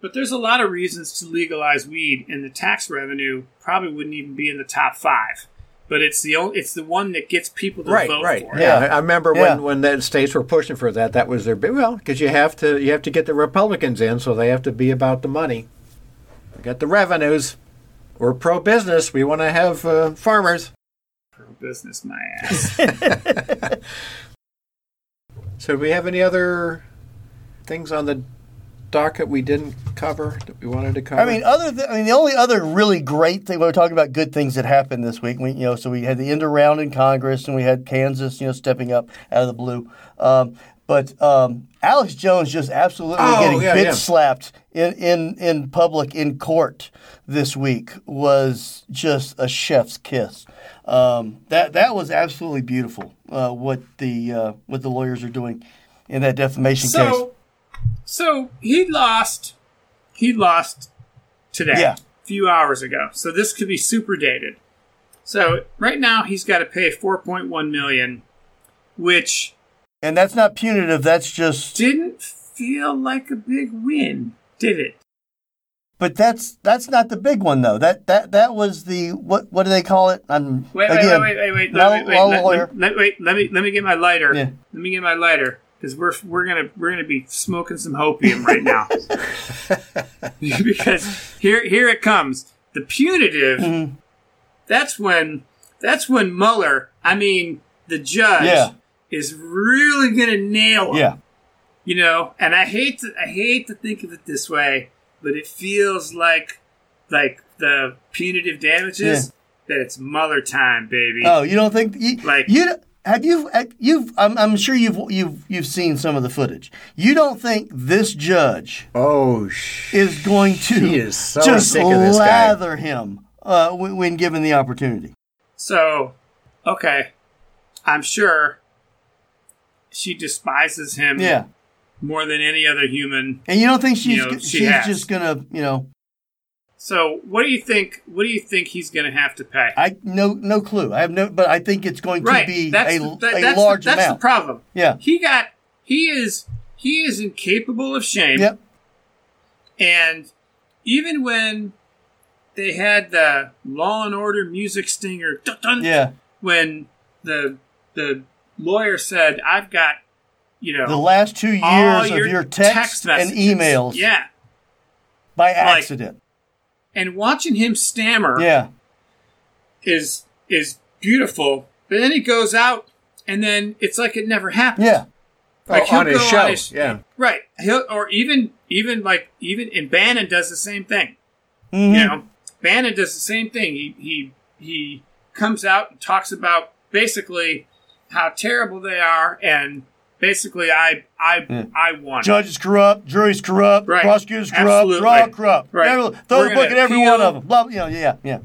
But there's a lot of reasons to legalize weed, and the tax revenue probably wouldn't even be in the top five. But it's the only, it's the one that gets people to Right, vote right. for it. Yeah, Yeah. I I remember Yeah. when when the states were pushing for that. That was their big well because you have to you have to get the Republicans in, so they have to be about the money. We got the revenues. We're pro business. We want to have uh, farmers. Pro business, my *laughs* ass. *laughs* So, do we have any other things on the docket we didn't cover that we wanted to cover? I mean, other th- I mean, the only other really great thing we were talking about good things that happened this week. We, you know, so we had the end around in Congress, and we had Kansas, you know, stepping up out of the blue. Um, but um, Alex Jones just absolutely Oh, getting yeah, bitch yeah. slapped in, in in public in court this week was just a chef's kiss. Um, that that was absolutely beautiful. Uh, what the uh, what the lawyers are doing in that defamation case. So, he lost. He lost today, Yeah. a few hours ago. So this could be super dated. So right now he's got to pay 4.1 million, which And that's not punitive. That's just didn't feel like a big win, did it? But that's that's not the big one though. That that that was the what what do they call it? I'm Wait, wait, again, wait, wait, wait, wait, wait, lawyer. let, let- wait, let me let me get my lighter. Yeah. Let me get my lighter because we're we're gonna we're gonna be smoking some hopium right now. *laughs* *laughs* because here here it comes. The punitive. Mm-hmm. That's when that's when Mueller. I mean, the judge Yeah. is really gonna nail him. Yeah, You know, and I hate to I hate to think of it this way, but it feels like like the punitive damages that it's Mueller time, baby. Oh, you don't think you, Like- you have you you've I'm, I'm sure you've you've you've seen some of the footage. You don't think this judge oh, sh- is going to He is so just sick of this guy. him uh, when, when given the opportunity? So, okay, I'm sure she despises him Yeah, more than any other human. and you don't think she's You know, she she's has. just gonna you know So, what do you think? What do you think he's going to have to pay? I no no clue. I have no, but I think it's going right, to be that's a, the, that- a that's large the, that's amount. the problem. yeah. He got he is he is incapable of shame. Yep. And even when they had the Law and Order music stinger, dun, dun, Yeah. when the the lawyer said, "I've got," you know, The last two years of your text, and emails Yeah, by accident. And watching him stammer yeah. is is beautiful. But then he goes out, and then it's like it never happened. Yeah. Like Oh, on his show, his- yeah. right. He'll or even even like even and Bannon does the same thing. Mhm. You know, Bannon does the same thing. He he he comes out and talks about basically how terrible they are, and basically I I I won. Judge is corrupt, juries corrupt, Right. prosecutors corrupt, Absolutely. they're all corrupt. Right. We're throw the book at every one of them. Blah, you know, yeah, yeah,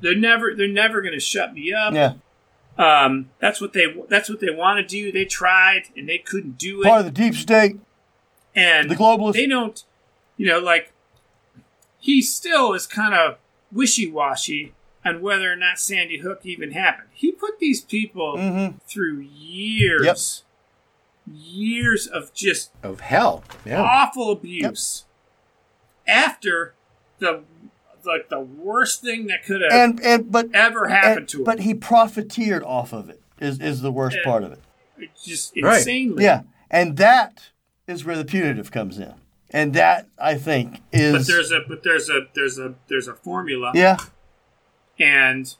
They're never they're never going to shut me up. yeah. Um, that's what they that's what they want to do. They tried and they couldn't do it. Part of the deep state, and the globalists. they don't you know like he still is kind of wishy-washy on whether or not sandy hook even happened he put these people Mhm. through years years of just Of hell. Yeah. awful abuse after the like the worst thing that could have and and but ever happened and- to him but he profiteered off of it. Is is the worst Yeah. part of it? It's just Right. insanely Yeah, and that is where the punitive comes in, and that I think is but there's a but there's a there's a there's a formula yeah. and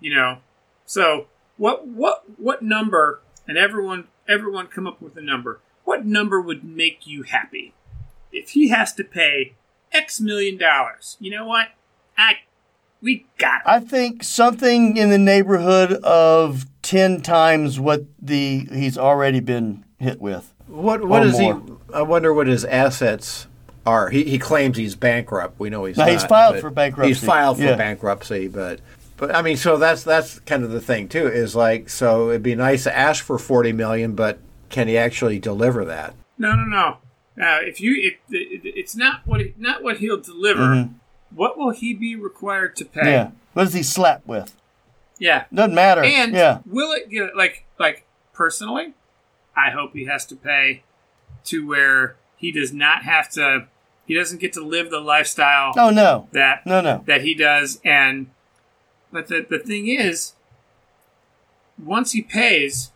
you know so what what what number and everyone everyone come up with a number what number would make you happy if he has to pay x million dollars you know what i we got it. I think something in the neighborhood of ten times what the he's already been hit with. What what Or is he? I wonder what his assets are. He he claims he's bankrupt. We know he's No, not. he's filed for bankruptcy. He's filed for Yeah. bankruptcy, but but I mean, so that's that's kind of the thing too. Is like so it'd be nice to ask for forty million, but can he actually deliver that? no no no uh, if you if it, it's not what he, not what he'll deliver what will he be required to pay Mm-hmm. Yeah. What does he slap with? yeah Doesn't matter. And yeah. will it get like like personally? I hope he has to pay to where he does not have to. He doesn't get to live the lifestyle Oh no. that No no. that he does. And but the the thing is, once he pays,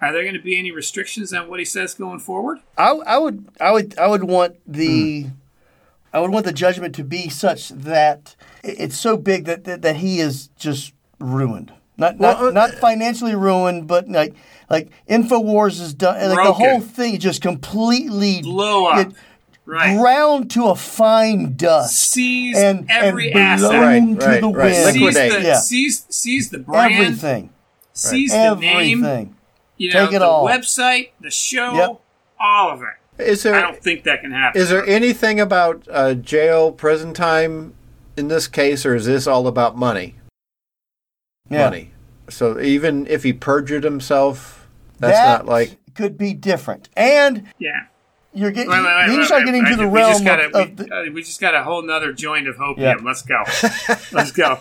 are there going to be any restrictions on what he says going forward? I, I would I would I would want the I would want the judgment to be such that it's so big that that, that he is just ruined. Not not, Well, uh, not financially ruined, but like like Infowars is done. Like the whole thing just completely Blow up, it right? ground to a fine dust Seize and every and blown asset. Right, to right, the right. wind. Seize the Yeah. seize seize the brand. Everything, Seize the name. everything. You know, Take it the all. website, the show, Yep. all of it. Is there, I don't think that can happen. is there anything about uh, jail prison time in this case, or is this all about money? Yeah. Money. So even if he perjured himself, that's that not like could be different. And yeah. You're getting Wait, wait, wait, you wait, start wait, getting to wait. the we realm just gotta, of, of we, the, uh, we just got a whole nother joint of hopium. Yeah. Let's go. *laughs* Let's go.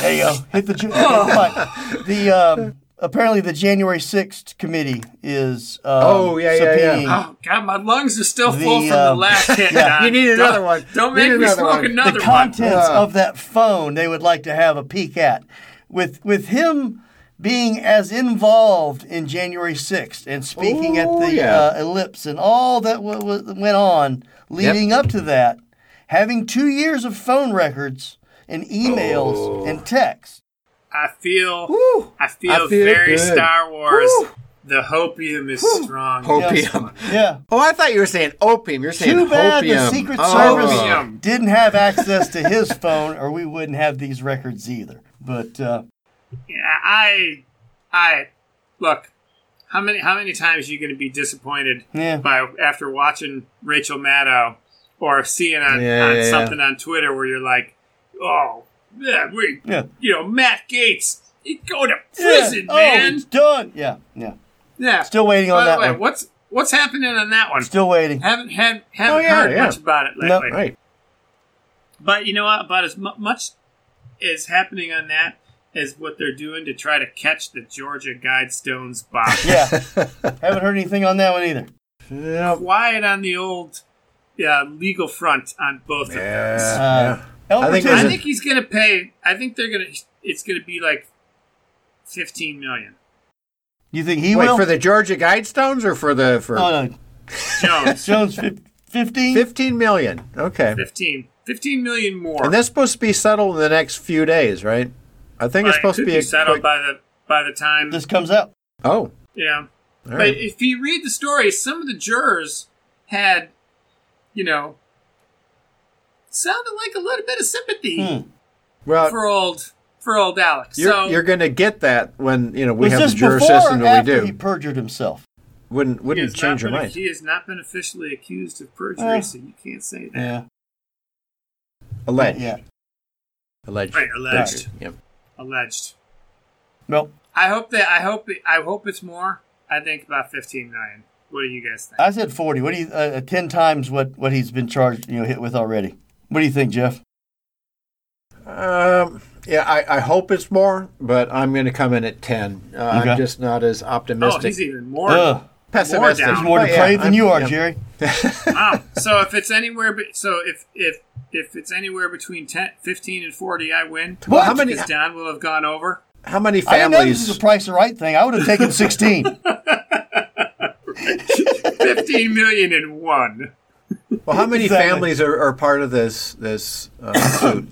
There you go. Hit the. ju- But the um, apparently the January sixth committee is. Um, Oh, yeah, yeah, yeah. Oh God, my lungs are still The, full from the um, last hit. *laughs* yeah. You need another Don't- one. Don't make me another smoke one. another the one. contents Yeah. of that phone. They would like to have a peek at, with with him being as involved in January sixth and speaking at the yeah. uh, ellipse and all that w- w- went on leading up to that, having two years of phone records and emails Oh. and texts. I feel. Woo! I feel, I feel very good. Star Wars. Woo. The hopium is strong. opium. Yeah. Oh, I thought you were saying opium. You're saying Too bad the. Secret Oh. Service Opium. didn't have access to his phone, or we wouldn't have these records either. But uh, Yeah, I, I, look. How many how many times are you going to be disappointed Yeah. by after watching Rachel Maddow or seeing on, Yeah, on yeah, something on Twitter where you're like, oh, yeah, we, you know, Matt Gaetz, he'd go to prison, Oh, man. it's done. Yeah, yeah. Yeah. Still waiting on By that way, one. what's what's happening on that one? Still waiting. Haven't had haven't Oh, heard much about it No. lately. Right. But you know what? About as mu- much is happening on that as what they're doing to try to catch the Georgia Guidestones box. *laughs* Yeah. Haven't heard anything on that one either. Yeah. Quiet on the old uh, legal front on both of those. Yeah. I think Tisdale- there's I a- think he's gonna pay. I think they're gonna. It's gonna be like fifteen million. you think he will? Wait will? for the Georgia Guidestones or for the for oh, no. Jones, *laughs* Jones, fif- 15? fifteen million? Okay. 15. 15 million more. And that's supposed to be settled in the next few days, right? I think it's supposed to could be a settled quick- by the by the time. This comes out. Oh, yeah. know, all but right. if you read the story, some of the jurors had, you know, sounded like a little bit of sympathy Hmm. well, for old for old Alex. you're, so you're going to get that when you know we have the juror system that we do. he perjured himself? Wouldn't wouldn't has change not your been- mind. He has not been officially accused of perjury, Eh. so you can't say that. Yeah. Alleged. Yeah. Alleged. Right, alleged. Yep. Alleged. Well, I hope that I hope I hope it's more. I think about fifteen million. What do you guys think? I said 40. What do you, uh, uh, 10 times what, what he's been charged, you know, hit with already. What do you think, Jeff? Um, yeah, I, I hope it's more, but I'm going to come in at ten. Uh, Okay. I'm just not as oh, optimistic. he's even more. Ugh. pessimistic. more He's more But yeah, than I'm- you are, yeah. *laughs* Jerry. wow. So if it's anywhere, be- so if if if it's anywhere between 10, 15 and forty, I win. Well, how many Because Don will have gone over. how many families? I didn't know this was families? a price the right thing. I would have taken 16. *laughs* Fifteen million and one. Well, how many Exactly. families are, are part of this this uh, *coughs* suit?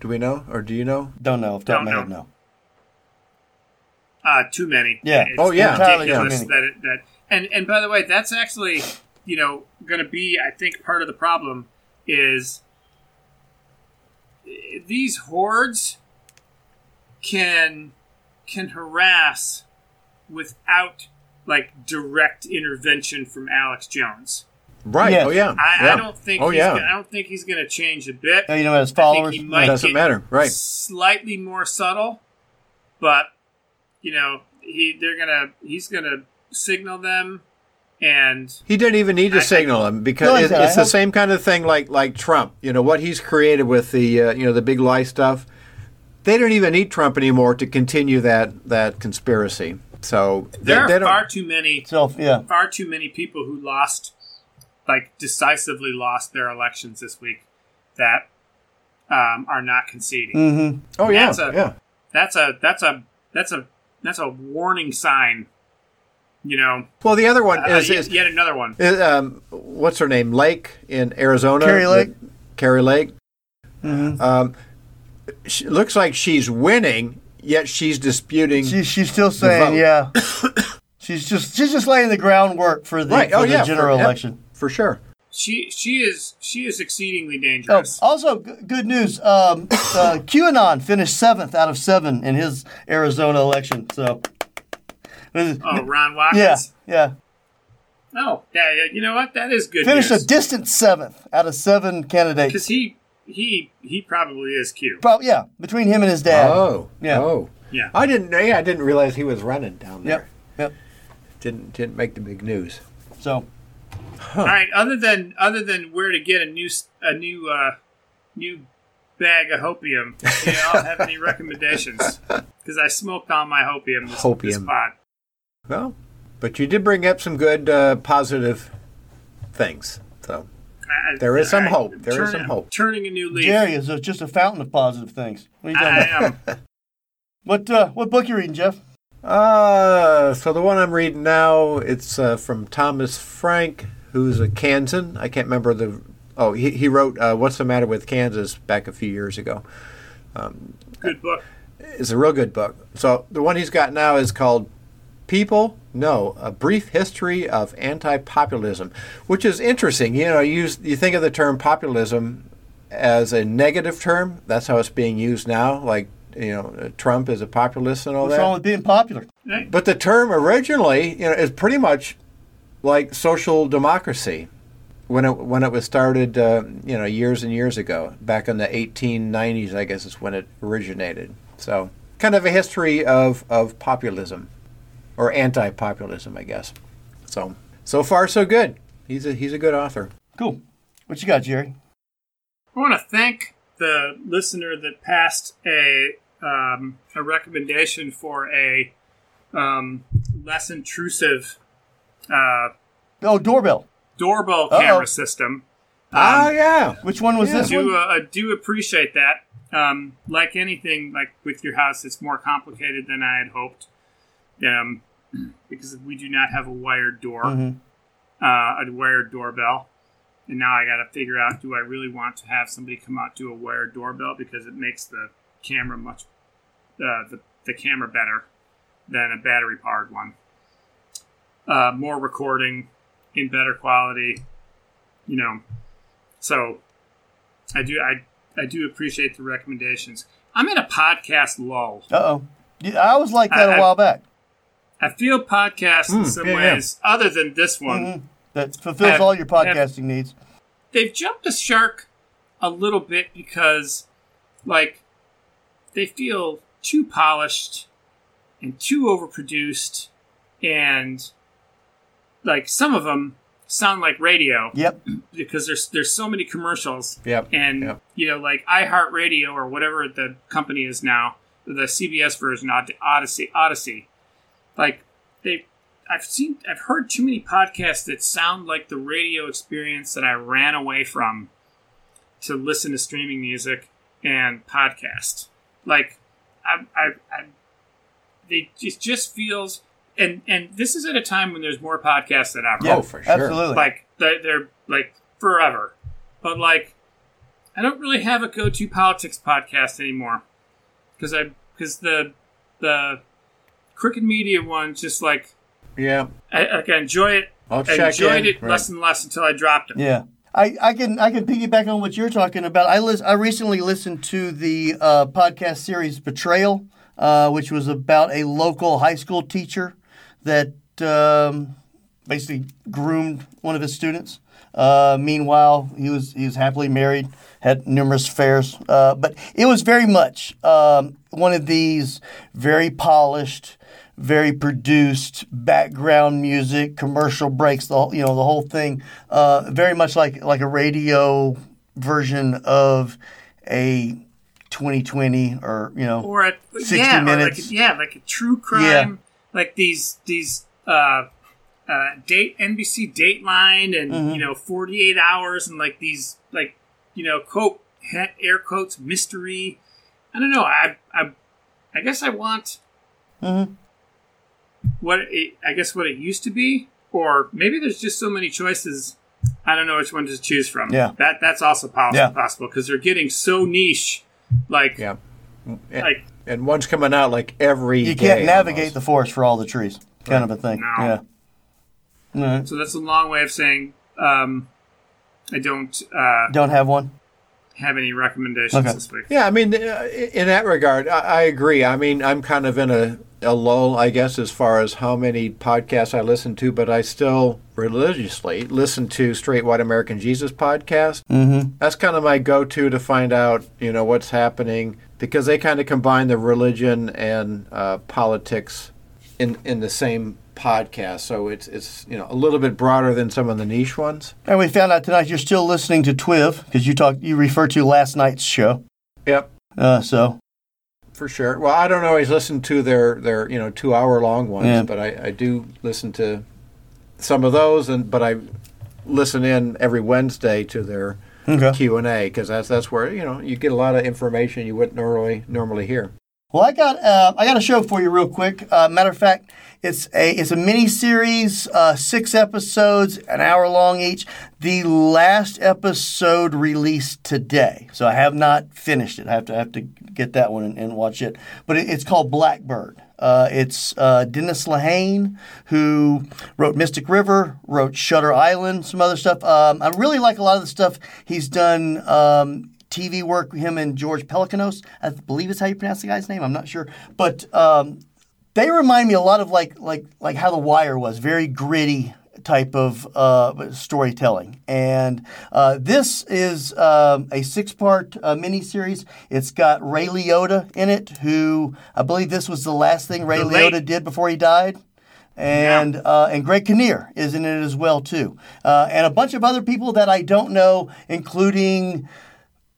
Do we know, or do you know? Don't know. Off the top of my Don't head, know. no. Uh, too many. Yeah. It's Oh, yeah. Entirely too ridiculous many. that it, that and and by the way, that's actually you know going to be I think part of the problem is these hordes can can harass without like direct intervention from Alex Jones. Right. Yes. Oh yeah. I, yeah. I don't think Oh he's yeah. gonna, I don't think he's going to change a bit. Uh, you know, his I followers. think he might Doesn't get matter. Right. Slightly more subtle, but you know he they're gonna he's gonna signal them, and He didn't even need to I- signal him because No, it, said, I it's the hope- same kind of thing like like Trump. You know what he's created with the uh, you know the big lie stuff. They don't even need Trump anymore to continue that that conspiracy. So there they are far too many Self, yeah. far too many people who lost, like decisively lost their elections this week, that um, are not conceding. Mm-hmm. oh yeah, That's a- yeah. That's a that's a that's a that's a warning sign. You know, Well, the other one uh, is, yet, is, yet another one. is, um, what's her name? Lake in Arizona. Kari Lake. The- Kari Lake. Mhm. Um, she, looks like she's winning, yet she's disputing. She, she's still saying, yeah. *coughs* she's just she's just laying the groundwork for the, right. for oh the yeah. general for, yep, election. for sure. She she is she is exceedingly dangerous. Oh, dangerous. also, g- good news. Um, *coughs* uh, QAnon finished seventh out of seven in his Arizona election. So, Oh, *laughs* Ron yeah, Watkins. yeah, Oh, yeah, yeah. You know what? That is good finished a news. distant seventh out of seven candidates. Because he he he probably is cute. Prob- yeah, between him and his dad. Oh. Yeah. Oh. Yeah. I didn't. Yeah, I didn't realize he was running down there. Yep, yep. Didn't didn't make the big news. So, All right. Other than other than where to get a new s- a new uh, new bag of hopium, do y'all have any *laughs* recommendations? Because I smoked all my hopium this, this Hopium. pod. Well, but you did bring up some good uh, positive things. So I- There is some I- hope. There is turn- some hope. Turning a new leaf. Jerry is a, just a fountain of positive things. What are you talking I about? am. *laughs* What uh, what book you reading, Jeff? Uh, so the one I'm reading now, it's uh, from Thomas Frank, who's a Kansan. I can't remember the. Oh, he, he wrote uh, "What's the Matter with Kansas" back a few years ago. Good book. It's a real good book. So the one he's got now is called "People." No, a brief history of anti-populism, which is interesting. You know, you use, you think of the term populism as a negative term. That's how it's being used now. Like you know, Trump is a populist and all What's that. wrong with being popular? But the term originally, you know, is pretty much like social democracy when it when it was started, uh, you know, years and years ago, back in the 1890s, I guess is when it originated. So, kind of a history of of populism or anti-populism, I guess. So, so far so good. He's a he's a good author. Cool. What you got, Jerry? I want to thank the listener that passed a um, a recommendation for a um, less intrusive uh, Oh, doorbell. doorbell Uh-oh. camera system. Ah, yeah. Which one was Yeah. this one? do uh, do appreciate that. Um, like anything, like with your house, it's more complicated than I had hoped. Um, because we do not have a wired door, Mhm. uh, a wired doorbell, and now I got to figure out: do I really want to have somebody come out do a wired doorbell because it makes the camera much uh, the the camera better than a battery powered one. Uh, more recording in better quality, you know. So I do I I do appreciate the recommendations. I'm in a podcast lull. Uh oh. I was like that I- a I- while back. I feel podcasts in Mm, some yeah, yeah. ways, other than this one, Mhm. That fulfills Have- all your have- podcasting needs. they've jumped the shark a little bit because, like, they feel too polished and too overproduced, and like some of them sound like radio Yep. because there's there's so many commercials Yep. and Yep. you know like iHeartRadio or whatever the company is now, the CBS version, Od- Odyssey, Odyssey, like they, I've seen, I've heard too many podcasts that sound like the radio experience that I ran away from to listen to streaming music and podcast. Like, I, I, I they it just feels. And, and this is at a time when there's more podcasts than ever Yeah, Oh, for sure. Absolutely. like they're, they're like forever but like i don't really have a go-to politics podcast anymore because i because the the crooked media one just like Yeah. i, like, I enjoy it I'll I enjoyed in. it Right. less and less until i dropped it Yeah. I, I can I can piggyback on what you're talking about. I lis- I recently listened to the uh, podcast series Betrayal, uh, which was about a local high school teacher that um, basically groomed one of his students. Uh, meanwhile, he was he was happily married, had numerous affairs, uh, but it was very much um, one of these very polished, very produced background music, commercial breaks, the whole, you know the whole thing, uh, very much like like a radio version of a 2020 or you know or a 60 yeah, or minutes. like a, yeah, like a true crime, Yeah. like these these uh, uh, date NBC Dateline and Mm-hmm. you know 48 hours and like these like you know quote air quotes mystery. I don't know. I I I guess I want Mhm. What it, I guess what it used to be, or maybe there's just so many choices. I don't know which one to choose from. Yeah. that that's also possible Yeah. possible because they're getting so niche. Like Yeah. And, like and one's coming out like every you day can't navigate almost. the forest for all the trees, kind of a thing. No. Yeah. No, So that's a long way of saying um, I don't uh, don't have one. have any recommendations Okay. this week. Yeah, I mean, uh, in that regard, I, I agree. I mean, I'm kind of in a, a lull, I guess, as far as how many podcasts I listen to, but I still religiously listen to Straight White American Jesus podcast. Mm-hmm. That's kind of my go-to to find out, you know, what's happening because they kind of combine the religion and uh, politics in in the same podcast. So it's it's you know a little bit broader than some of the niche ones. And we found out tonight you're still listening to Twiv because you talked you referred to last night's show. Yep. Uh, so For sure. Well, I don't always listen to their, their you know two hour long ones, Yeah. but I, I do listen to some of those, and but I listen in every Wednesday to their. Q and A because that's that's where you know you get a lot of information you wouldn't normally normally hear. Well, I got uh, I got a show for you real quick. Uh, matter of fact, it's a it's a mini series, uh, six episodes, an hour long each. The last episode released today, so I have not finished it. I have to have to get that one and, and watch it. But it, it's called Blackbird. Uh, it's uh, Dennis Lehane who wrote Mystic River, wrote Shutter Island, some other stuff. Um, I really like a lot of the stuff he's done. Um, TV work, him and George Pelecanos, I believe is how you pronounce the guy's name. I'm not sure, but um, they remind me a lot of like like like how The Wire was, very gritty type of uh, storytelling. And uh, this is um, a six-part uh, miniseries. It's got Ray Liotta in it, who I believe this was the last thing Ray The late- Liotta did before he died. And uh, and Greg Kinnear is in it as well too, uh, and a bunch of other people that I don't know, including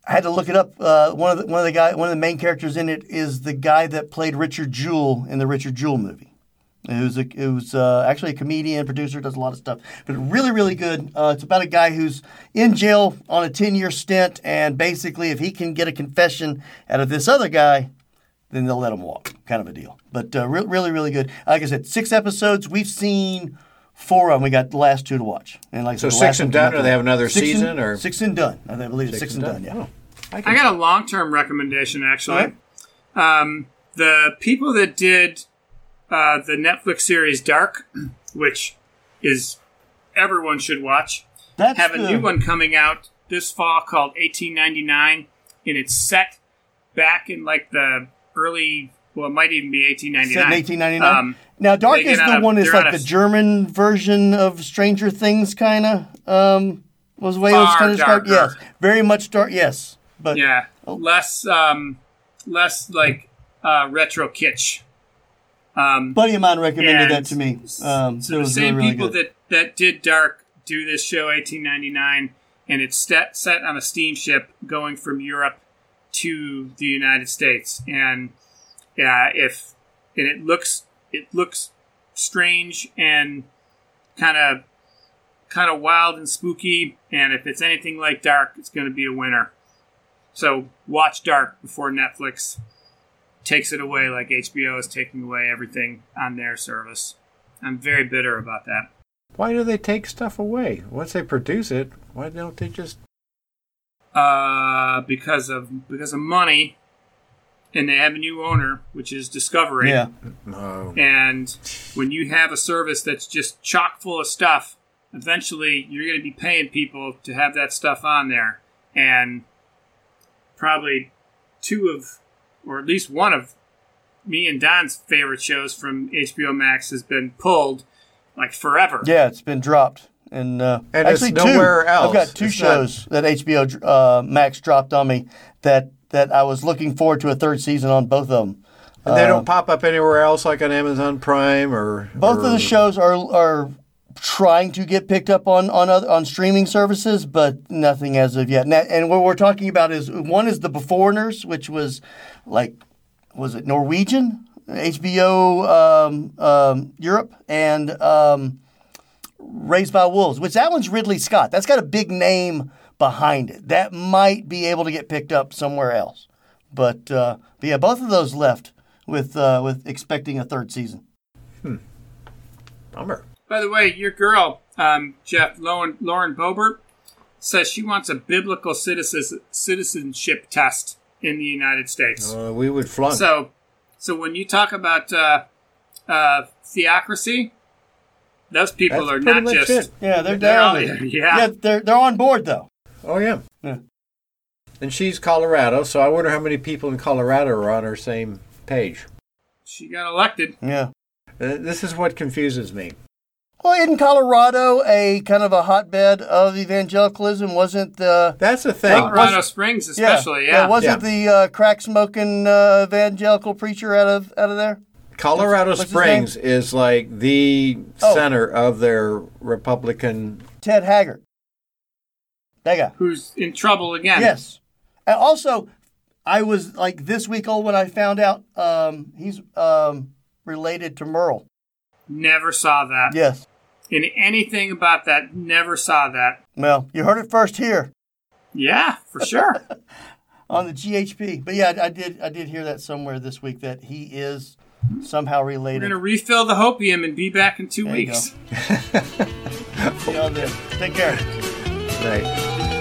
I had to look it up. Uh, one of the one of the guy, one of the main characters in it is the guy that played Richard Jewell in the Richard Jewell movie. Who's a, who's uh, actually a comedian, producer, does a lot of stuff, but really, really good. Uh, it's about a guy who's in jail on a ten-year stint, and basically, if he can get a confession out of this other guy, then they'll let him walk, kind of a deal. But uh, re- really, really good. Like I said, six episodes. We've seen four of them. We got the last two to watch. And like I So said, six and done, or they have another six season, and, or- six and done? I believe it's six, and done. yeah. Oh, I I got a long term recommendation actually. Um, the people that did uh, the Netflix series Dark, *clears throat* which is everyone should watch, That's have a the- new one coming out this fall called 1899, and it's set back in like the early, well, it might even be Set in 1899. 1899. Um, now, Dark is the on one that's like the German version of Stranger Things, kind of. Um, was the way it was kind of darker. Yes, very much dark. Yes, but yeah, Oh. less, um, less like uh, retro kitsch. Um, buddy of mine recommended that to me. Um, So the same really, really people good. that that did Dark do this show 1899, and it's set set on a steamship going from Europe to the United States. And yeah, if and it looks it looks strange and kind of kind of wild and spooky. And if it's anything like Dark, it's going to be a winner. So watch Dark before Netflix takes it away, like HBO is taking away everything on their service. I'm very bitter about that. why do they take stuff away once they produce it? Why don't they just? Uh, because of because of money, and they have a new owner, which is Discovery. Yeah, No. And when you have a service that's just chock full of stuff, eventually you're going to be paying people to have that stuff on there. And probably two of, or at least one of me and Don's favorite shows from HBO Max has been pulled like forever. yeah, it's been dropped. And, uh, And it's actually, nowhere two. else. I've got two It's not- shows that HBO uh, Max dropped on me that that I was looking forward to a third season on both of them. And they Uh, don't pop up anywhere else, like on Amazon Prime or Both or- of the shows are are trying to get picked up on on other, on streaming services, but nothing as of yet. And, that, and what we're talking about is one is the Beforeigners, which was like was it Norwegian HBO um, um, Europe and um, Raised by Wolves, which that one's Ridley Scott. That's got a big name behind it. That might be able to get picked up somewhere else. But, uh, but yeah, both of those left with uh, with expecting a third season. Bummer. By the way, your girl, um, Jeff Lauren, Lauren Boebert, says she wants a biblical citizen, citizenship test in the United States. Uh, we would flunk. So, so when you talk about uh, uh, theocracy, those people That's are not just it. Yeah, they're They're down. all- *laughs* yeah. yeah, they're they're on board though. Oh yeah. Yeah. And she's Colorado, so I wonder how many people in Colorado are on her same page. she got elected. Yeah. Uh, this is what confuses me. Well, in Colorado, a kind of a hotbed of evangelicalism wasn't the That's the thing. Colorado Springs, especially, yeah. yeah, wasn't Yeah. the uh, crack smoking uh, evangelical preacher out of out of there? Colorado What's his Springs is like the Oh. center of their Republican. Ted Haggard. That guy. Who's in trouble again? Yes. And also, I was like this week old when I found out um, he's um, related to Merle. Never saw that. Yes. In anything about that, never saw that. Well, you heard it first here Yeah, for sure. *laughs* on the GHP. But yeah, I, I did. I did hear that somewhere this week that he is somehow related. We're gonna refill the hopium and be back in two There weeks. *laughs* See you all then. Take care. Right.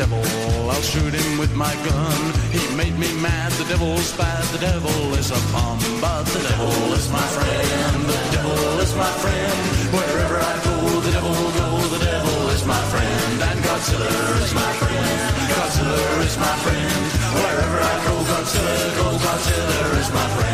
Devil, I'll shoot him with my gun. He made me mad, the devil's bad, the devil is a bum. But the devil is my friend, the devil is my friend. Wherever I go, the devil goes, the devil is my friend. And Godzilla is my friend, Godzilla is my friend. Wherever I go, Godzilla, go, Godzilla is my friend.